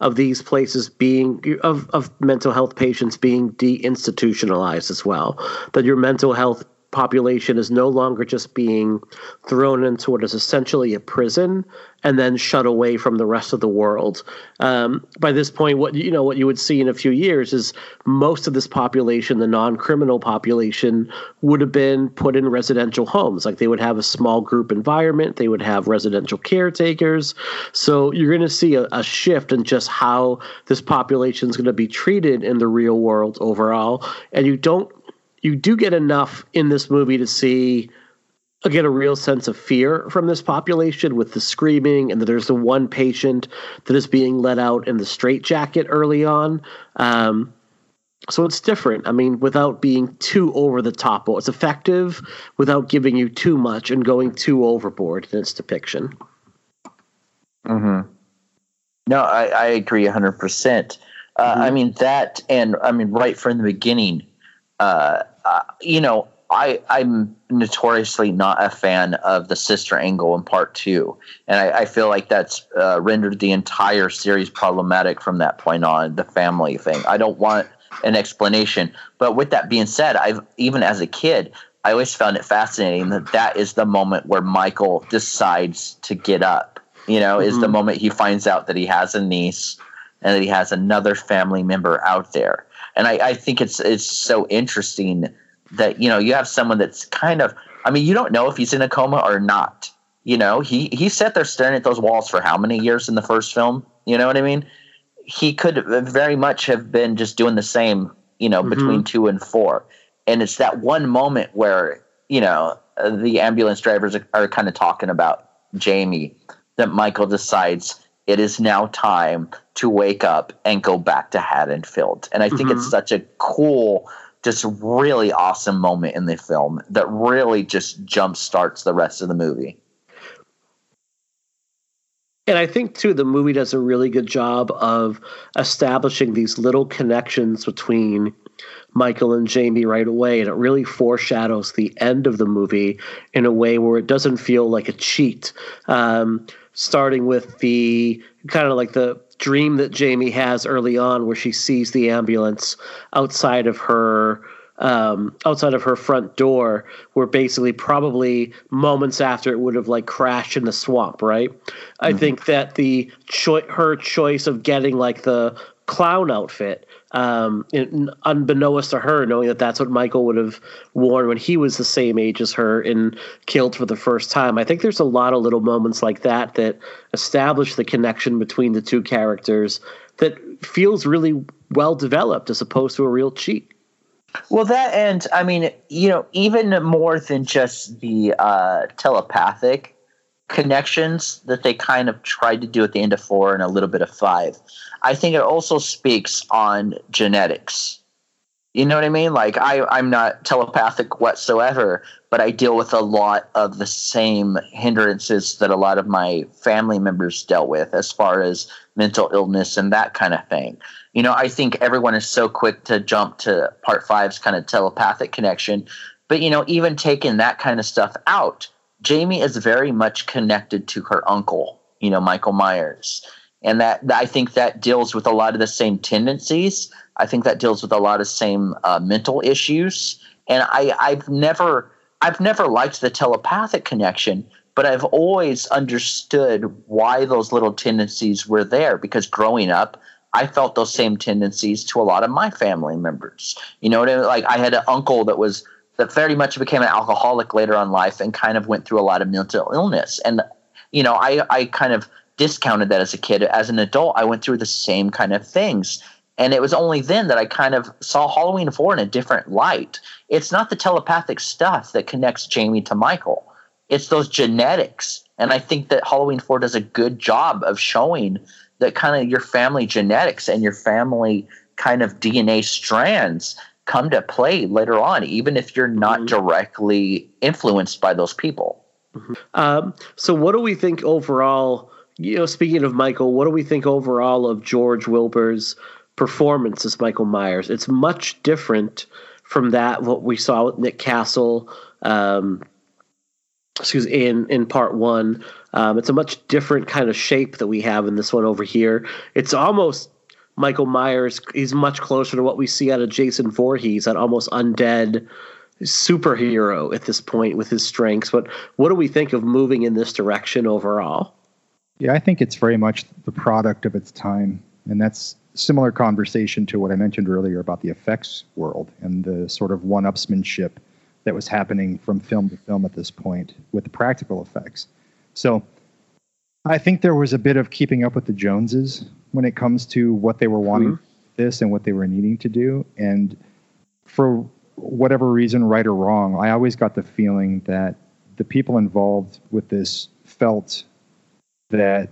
Speaker 2: of these places being of, of mental health patients being deinstitutionalized as well. That your mental health population is no longer just being thrown into what is essentially a prison and then shut away from the rest of the world. Um, by this point, what you know, what you would see in a few years is most of this population, the non-criminal population, would have been put in residential homes. Like they would have a small group environment, they would have residential caretakers. So you're going to see a, a shift in just how this population is going to be treated in the real world overall, and you don't you do get enough in this movie to see get a real sense of fear from this population with the screaming and that there's the one patient that is being let out in the straitjacket early on um, so it's different i mean without being too over the top it's effective without giving you too much and going too overboard in its depiction
Speaker 3: mm-hmm. no I, I agree 100% uh, mm-hmm. i mean that and i mean right from the beginning uh, uh, you know, I I'm notoriously not a fan of the sister angle in part two, and I, I feel like that's uh, rendered the entire series problematic from that point on. The family thing. I don't want an explanation, but with that being said, I've even as a kid, I always found it fascinating that that is the moment where Michael decides to get up. You know, mm-hmm. is the mm-hmm. moment he finds out that he has a niece and that he has another family member out there and I, I think it's it's so interesting that you know you have someone that's kind of I mean you don't know if he's in a coma or not. You know he he sat there staring at those walls for how many years in the first film? You know what I mean? He could very much have been just doing the same. You know mm-hmm. between two and four, and it's that one moment where you know the ambulance drivers are, are kind of talking about Jamie that Michael decides it is now time to wake up and go back to Haddonfield. And I think mm-hmm. it's such a cool, just really awesome moment in the film that really just jump starts the rest of the movie.
Speaker 2: And I think too, the movie does a really good job of establishing these little connections between Michael and Jamie right away, and it really foreshadows the end of the movie in a way where it doesn't feel like a cheat. Um, starting with the kind of like the dream that Jamie has early on, where she sees the ambulance outside of her um, outside of her front door, where basically probably moments after it would have like crashed in the swamp, right? Mm-hmm. I think that the cho- her choice of getting like the clown outfit um, unbeknownst to her, knowing that that's what Michael would have worn when he was the same age as her and killed for the first time. I think there's a lot of little moments like that that establish the connection between the two characters that feels really well developed as opposed to a real cheat.
Speaker 3: Well, that and I mean, you know, even more than just the uh, telepathic connections that they kind of tried to do at the end of four and a little bit of five. I think it also speaks on genetics. You know what I mean? Like I, I'm not telepathic whatsoever, but I deal with a lot of the same hindrances that a lot of my family members dealt with as far as mental illness and that kind of thing. You know, I think everyone is so quick to jump to part five's kind of telepathic connection. But you know, even taking that kind of stuff out, Jamie is very much connected to her uncle, you know, Michael Myers and that I think that deals with a lot of the same tendencies. I think that deals with a lot of same uh, mental issues. And I, I've never, I've never liked the telepathic connection, but I've always understood why those little tendencies were there because growing up, I felt those same tendencies to a lot of my family members. You know I mean? Like I had an uncle that was that very much became an alcoholic later on life and kind of went through a lot of mental illness. And you know, I I kind of discounted that as a kid. As an adult, I went through the same kind of things. And it was only then that I kind of saw Halloween 4 in a different light. It's not the telepathic stuff that connects Jamie to Michael, it's those genetics. And I think that Halloween 4 does a good job of showing that kind of your family genetics and your family kind of DNA strands come to play later on, even if you're not mm-hmm. directly influenced by those people.
Speaker 2: Mm-hmm. Um, so, what do we think overall? You know, speaking of Michael, what do we think overall of George Wilbur's performance as Michael Myers? It's much different from that what we saw with Nick Castle. Um, excuse in in part one. Um, it's a much different kind of shape that we have in this one over here. It's almost Michael Myers. He's much closer to what we see out of Jason Voorhees, that almost undead superhero at this point with his strengths. But what do we think of moving in this direction overall?
Speaker 4: Yeah, I think it's very much the product of its time, and that's similar conversation to what I mentioned earlier about the effects world and the sort of one-upsmanship that was happening from film to film at this point with the practical effects. So I think there was a bit of keeping up with the Joneses when it comes to what they were wanting mm-hmm. this and what they were needing to do. And for whatever reason, right or wrong, I always got the feeling that the people involved with this felt that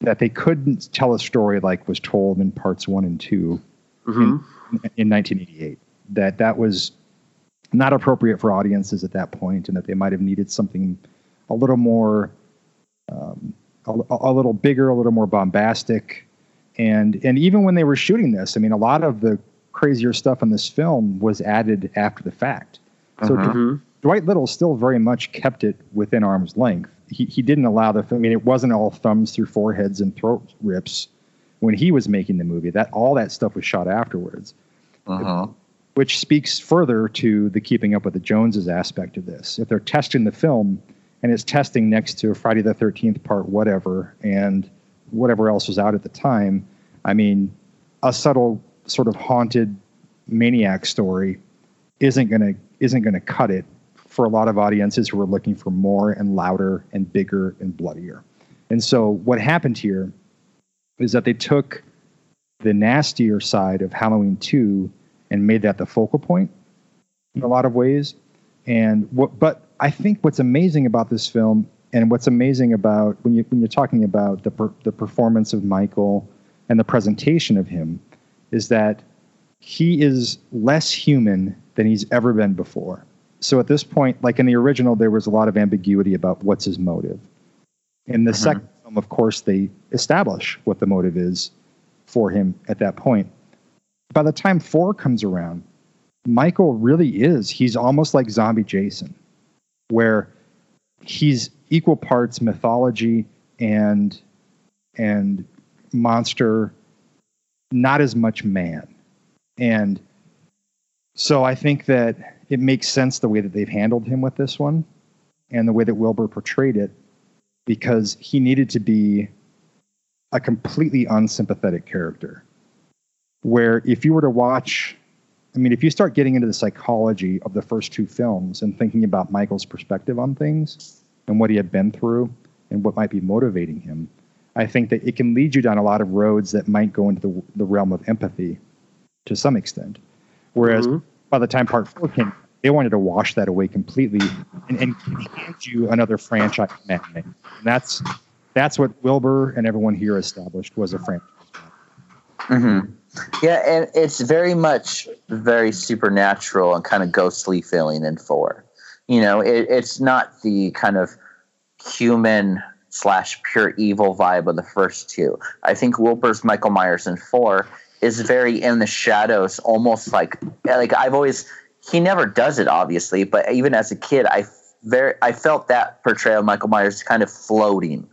Speaker 4: that they couldn't tell a story like was told in parts one and 2 mm-hmm. in, in 1988. That that was not appropriate for audiences at that point, and that they might have needed something a little more, um, a, a, little bigger, a little more bombastic, and and even when they were shooting this, I mean, a lot of the crazier stuff in this film was added after the fact. So uh-huh. Dwight, Dwight Little still very much kept it within arm's length. He he didn't allow the. I mean, it wasn't all thumbs through foreheads and throat rips when he was making the movie. That all that stuff was shot afterwards. Uh-huh which speaks further to the keeping up with the Joneses aspect of this. If they're testing the film and it's testing next to Friday the 13th part whatever and whatever else was out at the time, I mean, a subtle sort of haunted maniac story isn't going to isn't going to cut it for a lot of audiences who are looking for more and louder and bigger and bloodier. And so what happened here is that they took the nastier side of Halloween 2 and made that the focal point in a lot of ways. And what, but I think what's amazing about this film, and what's amazing about when you when you're talking about the per, the performance of Michael and the presentation of him, is that he is less human than he's ever been before. So at this point, like in the original, there was a lot of ambiguity about what's his motive. In the mm-hmm. second film, of course, they establish what the motive is for him at that point by the time four comes around, Michael really is. He's almost like zombie Jason, where he's equal parts mythology and and monster, not as much man. And so I think that it makes sense the way that they've handled him with this one and the way that Wilbur portrayed it because he needed to be a completely unsympathetic character where if you were to watch I mean, if you start getting into the psychology of the first two films and thinking about Michael's perspective on things and what he had been through and what might be motivating him, I think that it can lead you down a lot of roads that might go into the, the realm of empathy to some extent. Whereas mm-hmm. by the time part four came, they wanted to wash that away completely and, and hand you another franchise And that's that's what Wilbur and everyone here established was a franchise.
Speaker 3: Mm-hmm. Yeah, and it's very much very supernatural and kind of ghostly feeling in four. You know, it, it's not the kind of human slash pure evil vibe of the first two. I think Wilbur's Michael Myers in four is very in the shadows, almost like like I've always he never does it obviously, but even as a kid, I very I felt that portrayal of Michael Myers kind of floating,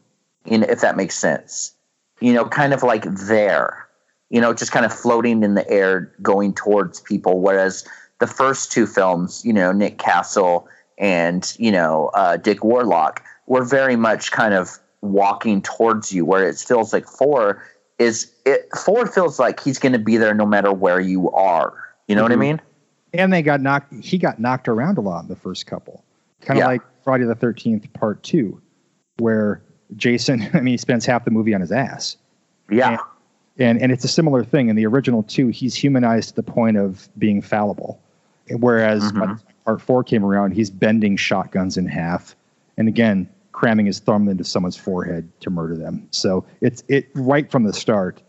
Speaker 3: in if that makes sense. You know, kind of like there you know, just kind of floating in the air going towards people. Whereas the first two films, you know, Nick Castle and, you know, uh, Dick Warlock were very much kind of walking towards you, where it feels like four is it four feels like he's going to be there no matter where you are. You know mm-hmm. what I mm-hmm. mean?
Speaker 4: And they got knocked. He got knocked around a lot in the first couple, kind of yeah. like Friday the Thirteenth Part Two, where Jason. I mean, he spends half the movie on his ass.
Speaker 3: Yeah. And,
Speaker 4: and and it's a similar thing in the original too. He's humanized to the point of being fallible, whereas mm-hmm. part four came around, he's bending shotguns in half, and again cramming his thumb into someone's forehead to murder them. So it's it right from the start.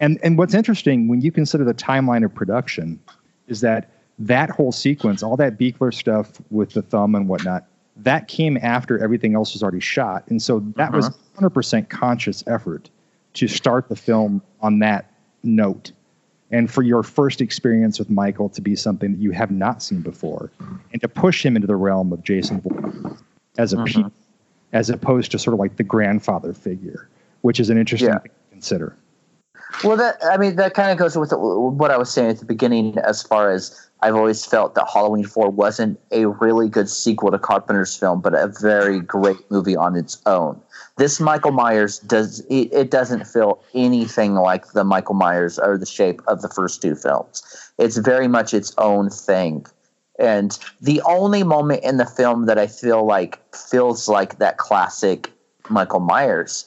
Speaker 4: And and what's interesting when you consider the timeline of production, is that that whole sequence, all that Buechler stuff with the thumb and whatnot, that came after everything else was already shot, and so that uh-huh. was 100% conscious effort to start the film on that note and for your first experience with Michael to be something that you have not seen before, and to push him into the realm of Jason Voorhees as a uh-huh. as opposed to sort of like the grandfather figure, which is an interesting yeah. thing to consider.
Speaker 3: Well, that I mean that kind of goes with what I was saying at the beginning, as far as I've always felt that Halloween Four wasn't a really good sequel to Carpenter's film, but a very great movie on its own. This Michael Myers does it, it doesn't feel anything like the Michael Myers or the shape of the first two films. It's very much its own thing. And the only moment in the film that I feel like feels like that classic Michael Myers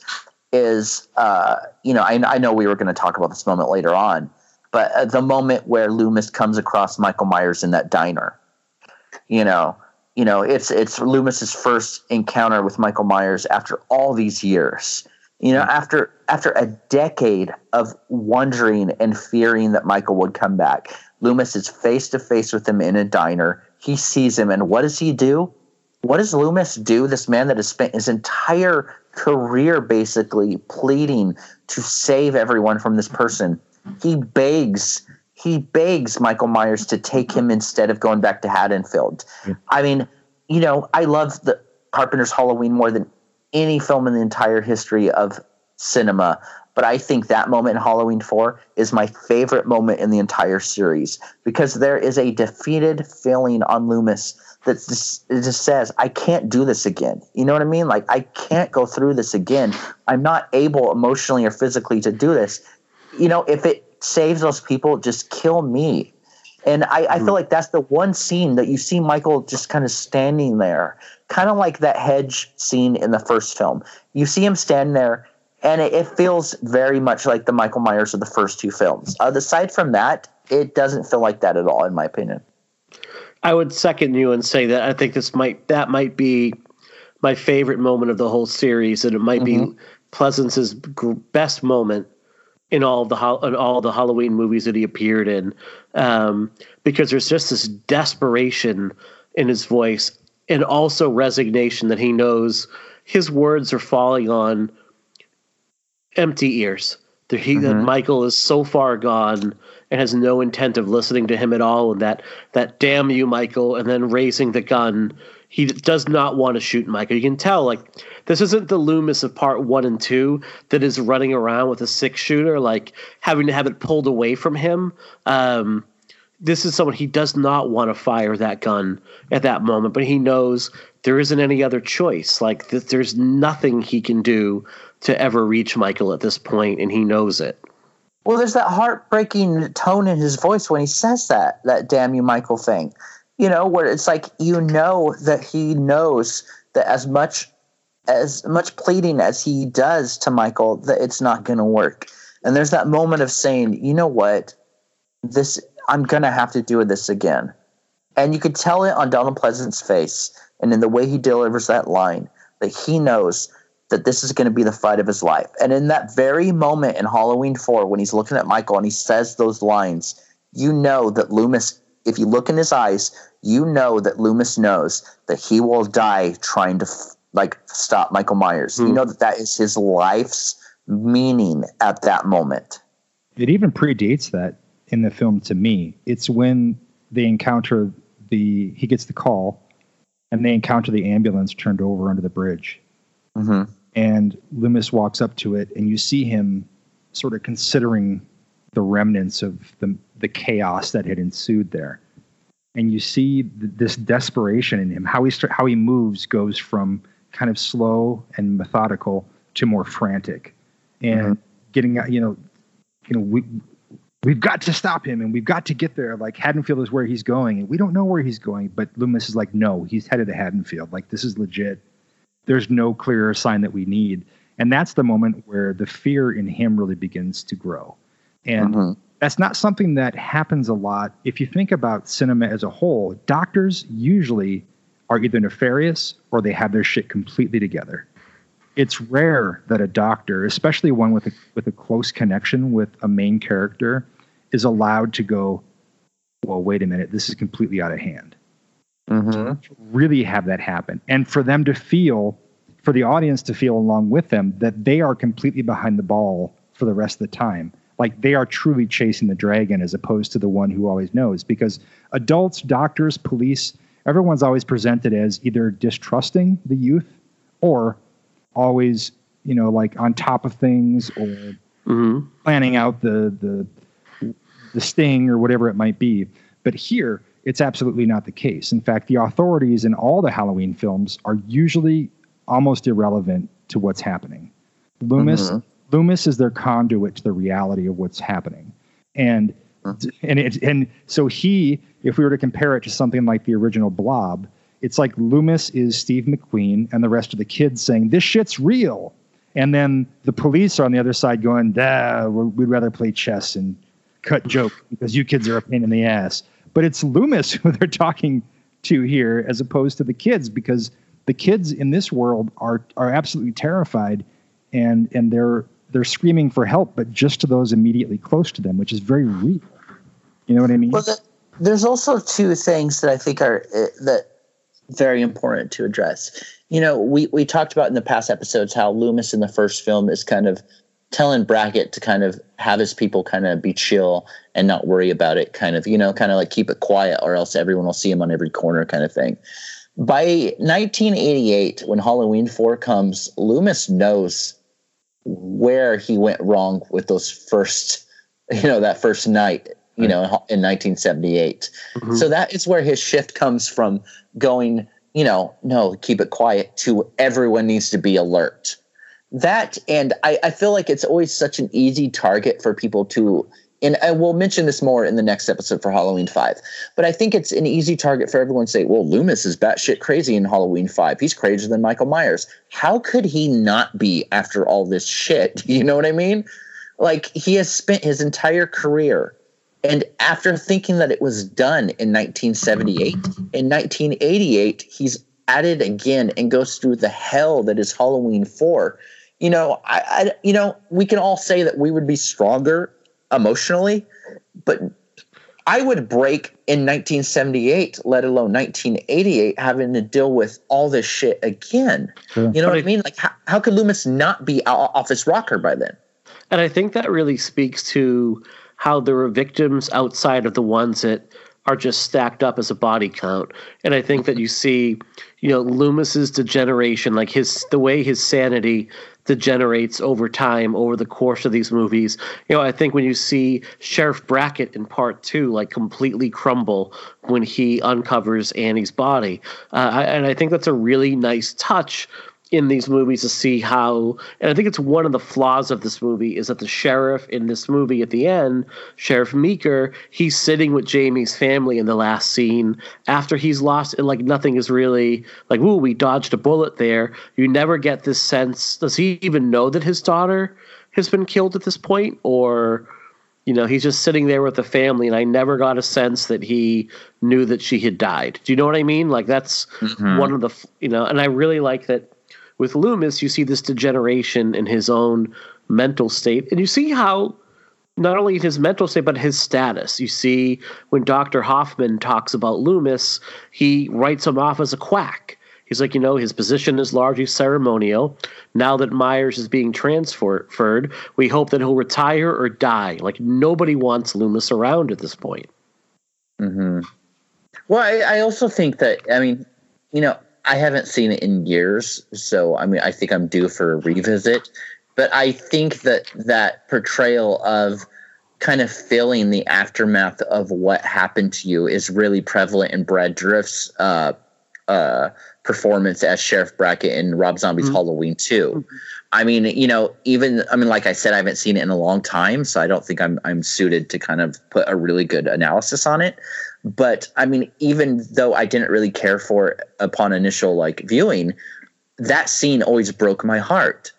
Speaker 3: is, uh, you know, I, I know we were going to talk about this moment later on, but uh, the moment where Loomis comes across Michael Myers in that diner, you know, you know, it's it's Loomis's first encounter with Michael Myers after all these years. You know, after after a decade of wondering and fearing that Michael would come back, Loomis is face to face with him in a diner. He sees him, and what does he do? What does Loomis do? This man that has spent his entire career basically pleading to save everyone from this person. He begs he begs Michael Myers to take him instead of going back to Haddonfield. Yeah. I mean, you know, I love the Carpenter's Halloween more than any film in the entire history of cinema. But I think that moment in Halloween 4 is my favorite moment in the entire series because there is a defeated feeling on Loomis that just, just says, I can't do this again. You know what I mean? Like, I can't go through this again. I'm not able emotionally or physically to do this. You know, if it saves those people, just kill me. And I, I feel hmm. like that's the one scene that you see Michael just kind of standing there, kind of like that hedge scene in the first film. You see him stand there, and it, it feels very much like the Michael Myers of the first two films. Uh, aside from that, it doesn't feel like that at all, in my opinion.
Speaker 2: I would second you and say that I think this might that might be my favorite moment of the whole series, and it might mm-hmm. be Pleasence's best moment in all the in all the Halloween movies that he appeared in, um, because there's just this desperation in his voice and also resignation that he knows his words are falling on empty ears. That he mm-hmm. that Michael is so far gone and has no intent of listening to him at all, and that that damn you, Michael, and then raising the gun. He does not want to shoot Michael. You can tell, like this isn't the Loomis of part one and two that is running around with a six shooter, like having to have it pulled away from him. Um, this is someone he does not want to fire that gun at that moment, but he knows there isn't any other choice. Like th- there's nothing he can do to ever reach Michael at this point, and he knows it.
Speaker 3: Well, there's that heartbreaking tone in his voice when he says that that "damn you, Michael" thing. You know, where it's like you know that he knows that as much as much pleading as he does to Michael that it's not going to work. And there's that moment of saying, you know what, this I'm going to have to do this again. And you could tell it on Donald Pleasence's face and in the way he delivers that line that he knows that this is going to be the fight of his life. And in that very moment in Halloween 4, when he's looking at Michael and he says those lines, you know that Loomis, if you look in his eyes, you know that Loomis knows that he will die trying to like stop Michael Myers. Mm. You hmm. know that that is his life's meaning at that moment.
Speaker 4: It even predates that in the film to me. It's when they encounter the he gets the call and they encounter the ambulance turned over under the bridge. Mm-hmm. And Loomis walks up to it, and you see him sort of considering the remnants of the the chaos that had ensued there. And you see th- this desperation in him. How he st- how he moves goes from kind of slow and methodical to more frantic and mm-hmm. getting you know you know we we've got to stop him and we've got to get there like haddonfield is where he's going and we don't know where he's going but loomis is like no he's headed to haddonfield like this is legit there's no clearer sign that we need and that's the moment where the fear in him really begins to grow and mm-hmm. that's not something that happens a lot if you think about cinema as a whole doctors usually are either nefarious or they have their shit completely together. It's rare that a doctor, especially one with a with a close connection with a main character, is allowed to go, well, wait a minute, this is completely out of hand.
Speaker 3: Mm-hmm.
Speaker 4: Really have that happen. And for them to feel, for the audience to feel along with them, that they are completely behind the ball for the rest of the time. Like they are truly chasing the dragon as opposed to the one who always knows. Because adults, doctors, police, everyone's always presented as either distrusting the youth or always, you know, like on top of things or
Speaker 2: Mm-hmm.
Speaker 4: planning out the the the sting or whatever it might be. But here, it's absolutely not the case. In fact, the authorities in all the Halloween films are usually almost irrelevant to what's happening. Loomis
Speaker 3: Mhm.
Speaker 4: Loomis is their conduit to the reality of what's happening, and and it, and so he, if we were to compare it to something like the original Blob, it's like Loomis is Steve McQueen and the rest of the kids saying this shit's real, and then the police are on the other side going, "Dah, we're- we'd rather play chess and cut joke because you kids are a pain in the ass." But it's Loomis who they're talking to here, as opposed to the kids, because the kids in this world are are absolutely terrified, and and they're they're screaming for help, but just to those immediately close to them, which is very real. You know what I mean?
Speaker 3: Well, the, there's also two things that I think are uh, that very important to address. You know, we we talked about in the past episodes how Loomis in the first film is kind of telling Brackett to kind of have his people kind of be chill and not worry about it, kind of, you know, kind of like keep it quiet or else everyone will see him on every corner kind of thing. By 1988, when Halloween 4 comes, Loomis knows where he went wrong with those first, you know, that first night, you know, in 1978.
Speaker 2: Mhm.
Speaker 3: So that is where his shift comes from going, you know, no, keep it quiet to everyone needs to be alert. That and I, I feel like it's always such an easy target for people to and I will mention this more in the next episode for Halloween 5. But I think it's an easy target for everyone to say, well, Loomis is batshit crazy in Halloween 5. He's crazier than Michael Myers. How could he not be after all this shit? You know what I mean? Like, he has spent his entire career. And after thinking that it was done in 1978, in 1988, he's at it again and goes through the hell that is Halloween 4. You know, I, I you know, we can all say that we would be stronger emotionally, but I would break in 1978, let alone 1988, having to deal with all this shit again.
Speaker 4: Sure.
Speaker 3: You know
Speaker 2: But
Speaker 3: what I
Speaker 2: I-
Speaker 3: mean? Like, how, how could Loomis not be off his rocker by then?
Speaker 2: And I think that really speaks to how there are victims outside of the ones that are just stacked up as a body count. And I think that you see, you know, Loomis's degeneration, like his the way his sanity degenerates over time over the course of these movies. You know, I think when you see Sheriff Brackett in part two, like completely crumble when he uncovers Annie's body, uh, and I think that's a really nice touch in these movies to see how and I think it's one of the flaws of this movie is that the sheriff in this movie at the end, Sheriff Meeker, he's sitting with Jamie's family in the last scene after he's lost and like nothing is really like, ooh, we dodged a bullet there. You never get this sense does he even know that his daughter has been killed at this point? Or you know, he's just sitting there with the family, and I never got a sense that he knew that she had died. Do you know what I mean? Like that's mm-hmm. one of the, you know, and I really like that with Loomis, you see this degeneration in his own mental state, and you see how not only his mental state but his status. You see when Dr. Hoffman talks about Loomis, he writes him off as a quack. He's like, you know, his position is largely ceremonial. Now that Myers is being transferred, we hope that he'll retire or die. Like nobody wants Loomis around at this point.
Speaker 3: Mm-hmm. Well, I, I also think that I mean, you know, I haven't seen it in years, so I mean, I think I'm due for a revisit. But I think that that portrayal of kind of feeling the aftermath of what happened to you is really prevalent in Brad Dourif's uh, uh, performance as Sheriff Brackett in Rob Zombie's Halloween 2. I mean, you know, even I mean, like I said, I haven't seen it in a long time, so I don't think I'm I'm suited to kind of put a really good analysis on it. But I mean, even though I didn't really care for it upon initial like viewing, that scene always broke my heart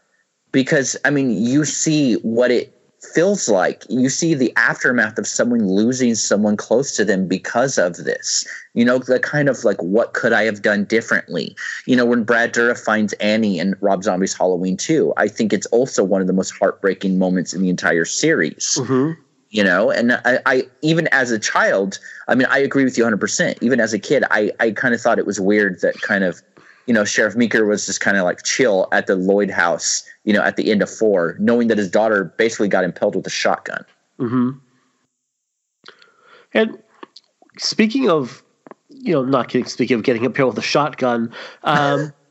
Speaker 3: because I mean, you see what it feels like. You see the aftermath of someone losing someone close to them because of this. You know, the kind of like, what could I have done differently? You know, when Brad Dourif finds Annie in Rob Zombie's Halloween 2, I think it's also one of the most heartbreaking moments in the entire series.
Speaker 2: Mm-hmm.
Speaker 3: You know? And I, I, even as a child i mean i agree with you 100% even as a kid i i kind of thought it was weird that kind of you know sheriff meeker was just kind of like chill at the lloyd house you know at the end of four knowing that his daughter basically got impaled with a shotgun.
Speaker 2: Mm-hmm. and speaking of you know not getting speaking of getting impaled with a shotgun um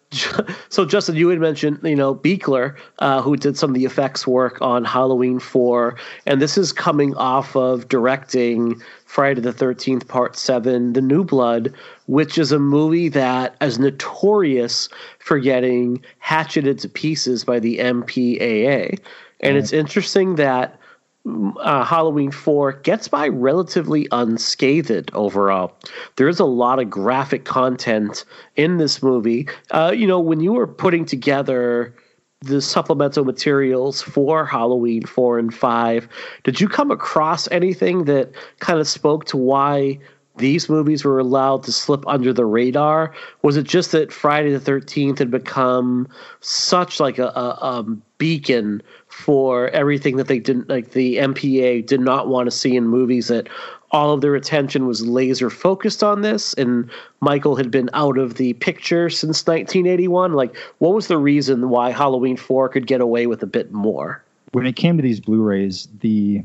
Speaker 2: so Justin, you had mentioned you know Buechler, uh, who did some of the effects work on Halloween Four, and this is coming off of directing Friday the Thirteenth Part Seven, The New Blood, which is a movie that is notorious for getting hatcheted to pieces by the MPAA, and it's interesting that uh, Halloween 4 gets by relatively unscathed overall. There is a lot of graphic content in this movie. Uh, you know, when you were putting together the supplemental materials for Halloween 4 and 5, did you come across anything that kind of spoke to why these movies were allowed to slip under the radar? Was it just that Friday the 13th had become such like a, a, a beacon for everything that they didn't like the MPA did not want to see in movies that all of their attention was laser focused on this and Michael had been out of the picture since 1981 like what was the reason why Halloween 4 could get away with a bit more?
Speaker 4: When it came to these blu-rays the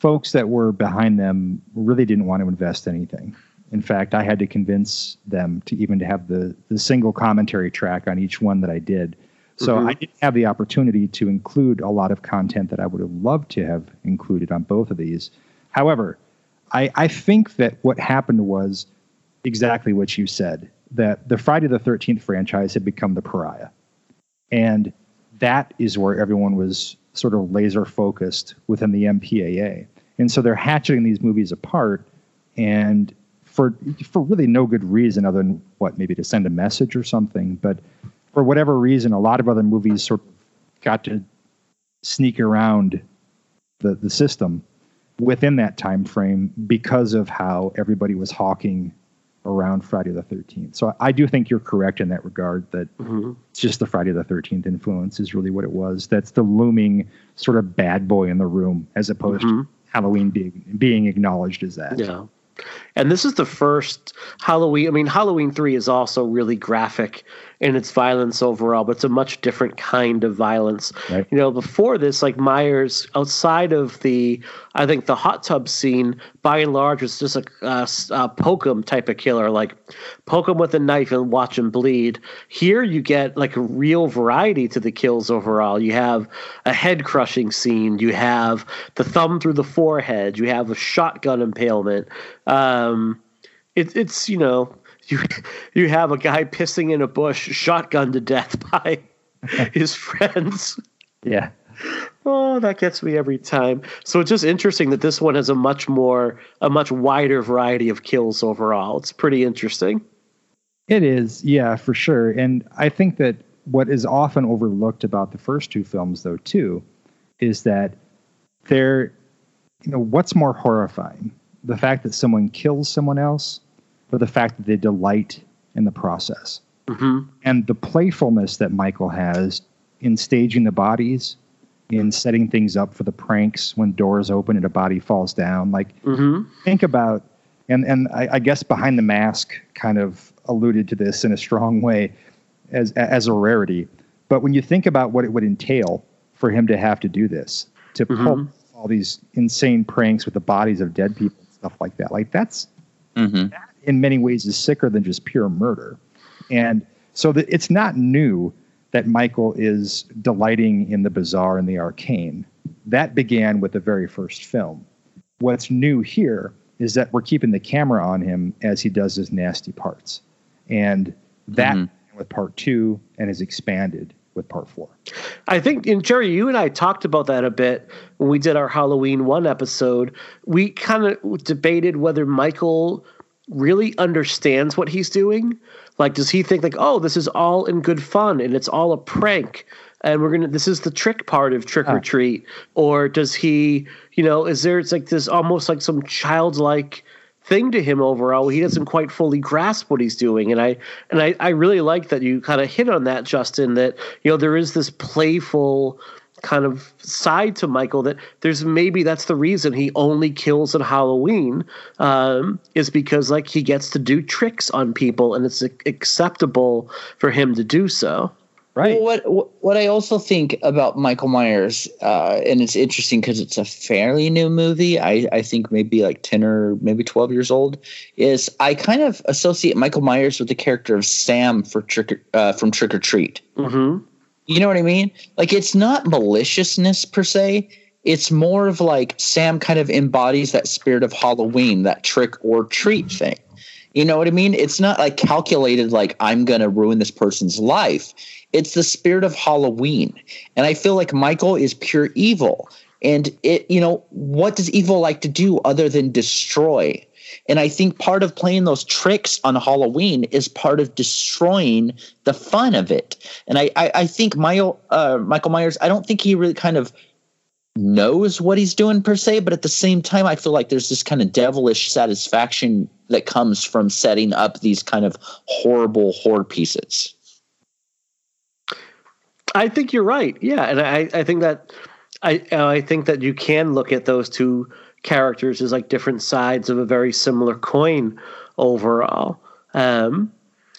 Speaker 4: folks that were behind them really didn't want to invest anything. In fact I had to convince them to even to have the the single commentary track on each one that I did so mm-hmm. I didn't have the opportunity to include a lot of content that I would have loved to have included on both of these. However, I, I think that what happened was exactly what you said that the Friday the 13th franchise had become the pariah. And that is where everyone was sort of laser focused within the MPAA. And so they're hatcheting these movies apart and for for really no good reason other than what maybe to send a message or something, but for whatever reason, a lot of other movies sort of got to sneak around the, the system within that time frame because of how everybody was hawking around Friday the 13th. So I do think you're correct in that regard that mm-hmm. it's just the Friday the 13th influence is really what it was. That's the looming sort of bad boy in the room as opposed mm-hmm. to Halloween being being acknowledged as that.
Speaker 2: Yeah. And this is the first Halloween. I mean, Halloween 3 is also really graphic in its violence overall, but it's a much different kind of violence. Right. You know, before this, like Myers, outside of the, I think the hot tub scene, by and large, was just a, a, a poke him type of killer, like poke him with a knife and watch him bleed. Here, you get like a real variety to the kills overall. You have a head crushing scene, you have the thumb through the forehead, you have a shotgun impalement. Um, it, it's you know you you have a guy pissing in a bush, shotgun to death by his friends.
Speaker 4: Yeah.
Speaker 2: Oh, that gets me every time. So it's just interesting that this one has a much more, a much wider variety of kills overall. It's pretty interesting.
Speaker 4: It is, yeah, for sure. And I think that what is often overlooked about the first two films, though, too, is that they're, you know, what's more horrifying? The fact that someone kills someone else but the fact that they delight in the process. Mm-hmm. And the playfulness that Michael has in staging the bodies, in setting things up for the pranks when doors open and a body falls down. Like, mm-hmm. think about, and, and I, I, guess Behind the Mask kind of alluded to this in a strong way as, as a rarity. But when you think about what it would entail for him to have to do this, to mm-hmm. pull all these insane pranks with the bodies of dead people, and stuff like that, like that's, mm-hmm. that in many ways is sicker than just pure murder. And so that it's not new that Michael is delighting in the bizarre and the arcane. That began with the very first film. What's new here is that we're keeping the camera on him as he does his nasty parts. And that mm-hmm. with part two and is expanded with part four.
Speaker 2: I think, and Jerry, you and I talked about that a bit when we did our Halloween one episode. We kind of debated whether Michael really understands what he's doing? Like, does he think like, oh, this is all in good fun and it's all a prank? And we're gonna. This is the trick part of trick or treat, or does he? You know, is there? It's like this almost like some childlike thing to him overall. He doesn't quite fully grasp what he's doing, and I and I, I really like that you kind of hit on that, Justin. That you know there is this playful kind of side to Michael that there's maybe that's the reason he only kills at Halloween um, is because like he gets to do tricks on people and it's acceptable for him to do so.
Speaker 3: Right. Well, what what I also think about Michael Myers, uh, and it's interesting because it's a fairly new movie. I, I think maybe like ten or maybe twelve years old. Is I kind of associate Michael Myers with the character of Sam for trick uh, from Trick 'r Treat.
Speaker 2: Mm-hmm.
Speaker 3: You know what I mean? Like it's not maliciousness per se. It's more of like Sam kind of embodies that spirit of Halloween, that trick or treat thing. You know what I mean? It's not like calculated like I'm going to ruin this person's life. It's the spirit of Halloween. And I feel like Michael is pure evil. And it, you know, what does evil like to do other than destroy? And I think part of playing those tricks on Halloween is part of destroying the fun of it. And I, I, I think Michael, uh, Michael Myers, I don't think he really kind of knows what he's doing per se, but at the same time, I feel like there's this kind of devilish satisfaction that comes from setting up these kind of horrible horror pieces.
Speaker 2: I think you're right. Yeah, and I, I think that I I think that you can look at those two characters as like different sides of a very similar coin overall. Um,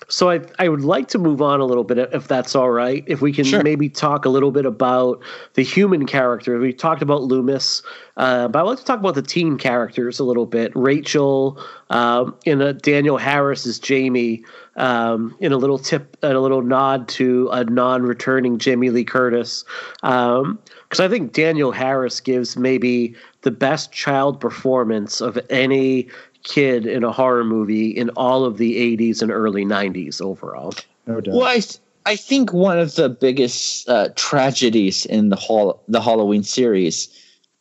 Speaker 2: so I I would like to move on a little bit if that's all right. If we can sure. maybe talk a little bit about the human character. We talked about Loomis, uh, but I'd like to talk about the teen characters a little bit. Rachel, um, in a Danielle Harris is Jamie, um, in a little tip and a little nod to a non-returning Jamie Lee Curtis. Because I think Danielle Harris gives maybe the best child performance of any kid in a horror movie in all of the 80s and early 90s overall.
Speaker 3: No doubt. Well, I, I think one of the biggest uh, tragedies in the hall, the Halloween series.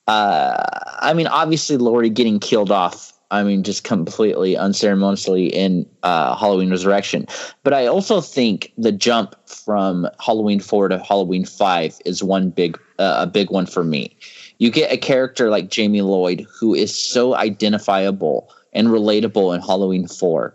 Speaker 3: Uh, I mean, obviously, Laurie getting killed off. I mean, just completely unceremoniously in uh, Halloween Resurrection. But I also think the jump from Halloween four to Halloween five is one big, uh, a big one for me. You get a character like Jamie Lloyd who is so identifiable and relatable in Halloween 4.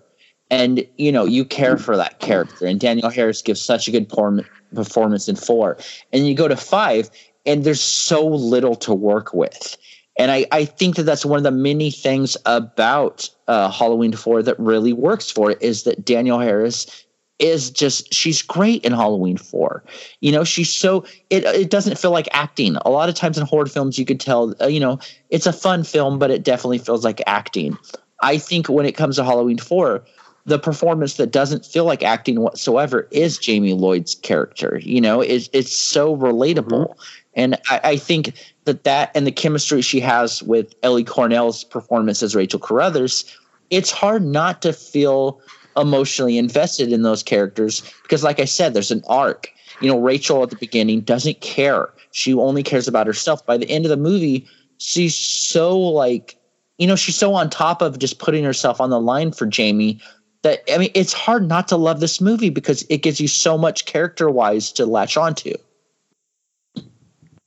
Speaker 3: And you know, you care for that character and Danielle Harris gives such a good performance in 4. And you go to 5 and there's so little to work with. And I, I think that that's one of the many things about uh, Halloween 4 that really works for it is that Danielle Harris is just she's great in Halloween 4. You know, she's so it it doesn't feel like acting. A lot of times in horror films you could tell uh, you know, it's a fun film but it definitely feels like acting. I think when it comes to Halloween 4, the performance that doesn't feel like acting whatsoever is Jamie Lloyd's character. You know, it's, it's so relatable. Mm-hmm. And I, I, think that that and the chemistry she has with Ellie Cornell's performance as Rachel Carruthers, it's hard not to feel emotionally invested in those characters because, like I said, there's an arc. You know, Rachel at the beginning doesn't care. She only cares about herself. By the end of the movie, she's so like you know, she's so on top of just putting herself on the line for Jamie that I mean, it's hard not to love this movie because it gives you so much character wise to latch onto.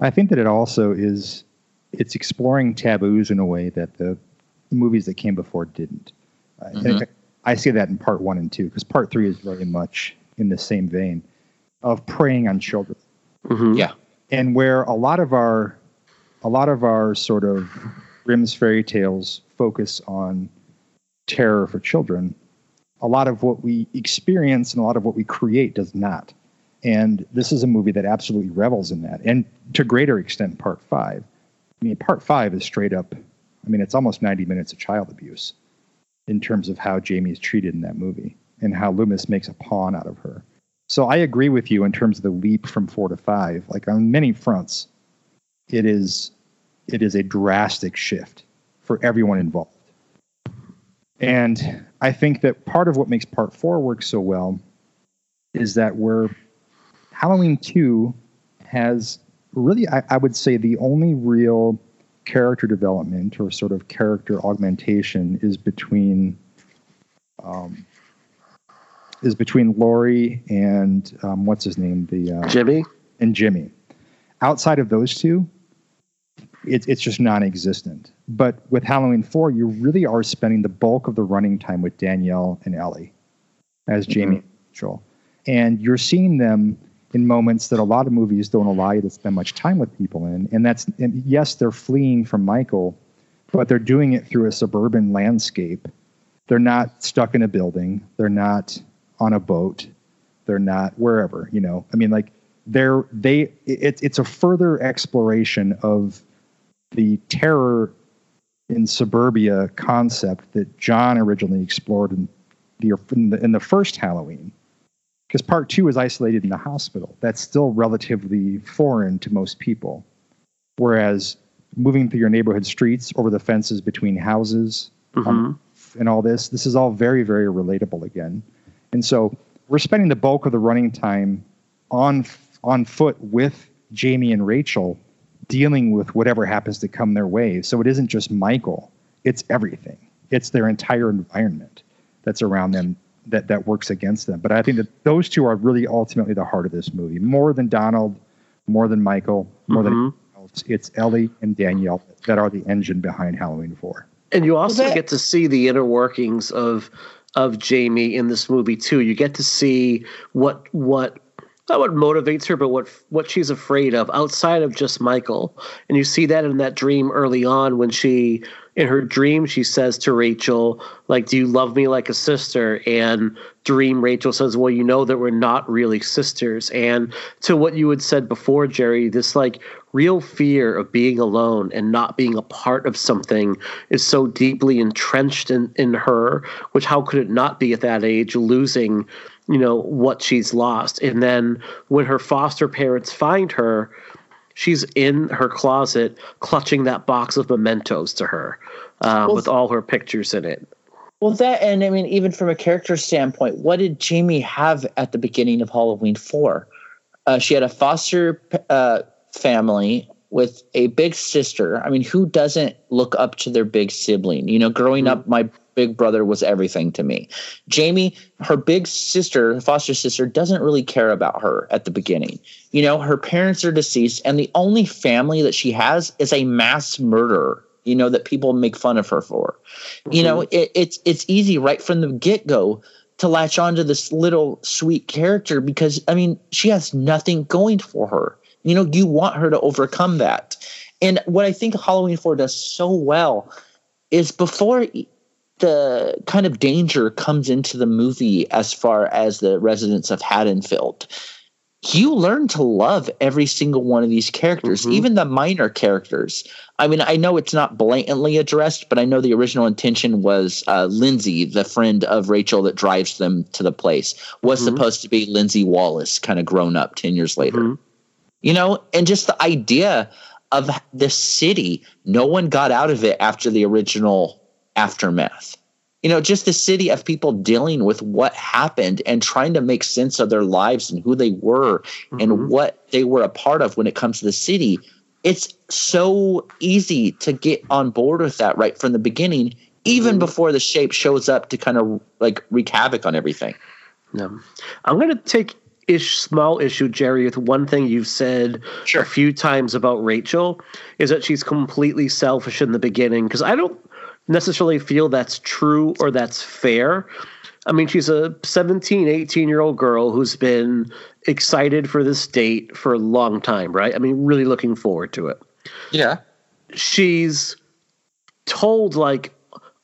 Speaker 4: I think that it also is it's exploring taboos in a way that the movies that came before didn't. Mm-hmm. I, I see that in part one and two because part three is very much in the same vein of preying on children.
Speaker 3: Mm-hmm. Yeah,
Speaker 4: and where a lot of our a lot of our sort of Grimm's fairy tales focus on terror for children, a lot of what we experience and a lot of what we create does not. And this is a movie that absolutely revels in that. And to greater extent, part five. I mean, part five is straight up, I mean, it's almost 90 minutes of child abuse in terms of how Jamie is treated in that movie and how Loomis makes a pawn out of her. So I agree with you in terms of the leap from four to five. Like on many fronts, it is it is a drastic shift for everyone involved. And I think that part of what makes part four work so well is that we're Halloween 2 has really, I, I, would say, the only real character development or sort of character augmentation is between um, is between Laurie and um, what's his name, the
Speaker 2: uh, Jimmy
Speaker 4: and Jimmy. Outside of those two, it's it's just non-existent. But with Halloween Four, you really are spending the bulk of the running time with Danielle and Ellie as mm-hmm. Jamie and Rachel, and you're seeing them in moments that a lot of movies don't allow you to spend much time with people in. And that's, and yes, they're fleeing from Michael, but they're doing it through a suburban landscape. They're not stuck in a building. They're not on a boat. They're not wherever, you know. I mean, like they're they it's it's a further exploration of the terror in suburbia concept that John originally explored in the in the, in the first Halloween. Because part two is isolated in the hospital. That's still relatively foreign to most people. Whereas moving through your neighborhood streets over the fences between houses mm-hmm. um, and all this, this is all very, very relatable again. And so we're spending the bulk of the running time on on foot with Jamie and Rachel dealing with whatever happens to come their way. So it isn't just Michael, it's everything. It's their entire environment that's around them that that works against them. But I think that those two are really ultimately the heart of this movie. More than Donald, more than Michael, more mm-hmm. than else, it's Ellie and Danielle that are the engine behind Halloween 4.
Speaker 2: And you also well, that, get to see the inner workings of of Jamie in this movie too. You get to see what what not what motivates her, but what what she's afraid of outside of just Michael. And you see that in that dream early on when she in her dream she says to Rachel, like, "Do you love me like a sister?" And dream Rachel says, "Well, you know that we're not really sisters." And to what you had said before, Jerry, this like real fear of being alone and not being a part of something is so deeply entrenched in in her, which how could it not be at that age losing you know what she's lost and then when her foster parents find her she's in her closet clutching that box of mementos to her uh, well, with all her pictures in it.
Speaker 3: well that and i mean even from a character standpoint what did jamie have at the beginning of halloween 4 uh, she had a foster uh, family with a big sister. I mean who doesn't look up to their big sibling? You know growing mm-hmm. up my big brother was everything to me. Jamie, her big sister, foster sister, doesn't really care about her at the beginning. You know, her parents are deceased, and the only family that she has is a mass murderer. You know that people make fun of her for. Mm-hmm. You know, it, it's it's easy right from the get go to latch onto this little sweet character because I mean she has nothing going for her. You know, you want her to overcome that. And what I think Halloween 4 does so well is before the kind of danger comes into the movie as far as the residents of Haddonfield. You learn to love every single one of these characters, mm-hmm. even the minor characters. I mean, I know it's not blatantly addressed, but I know the original intention was uh, Lindsay, the friend of Rachel that drives them to the place, was mm-hmm. supposed to be Lindsay Wallace, kind of grown up 10 years later. Mm-hmm. You know, and just the idea of the city, no one got out of it after the original aftermath. You know, just the city of people dealing with what happened and trying to make sense of their lives and who they were mm-hmm. and what they were a part of when it comes to the city. It's so easy to get on board with that right from the beginning, even mm-hmm. before the shape shows up to kind of like wreak havoc on everything.
Speaker 2: Yeah. I'm going to take ish small issue, Jerry, with one thing you've said sure. a few times about Rachel is that she's completely selfish in the beginning. Because I don't necessarily feel that's true or that's fair. I mean, she's a 17, 18 year old girl who's been excited for this date for a long time, right? I mean, really looking forward to it.
Speaker 3: Yeah.
Speaker 2: She's told, like,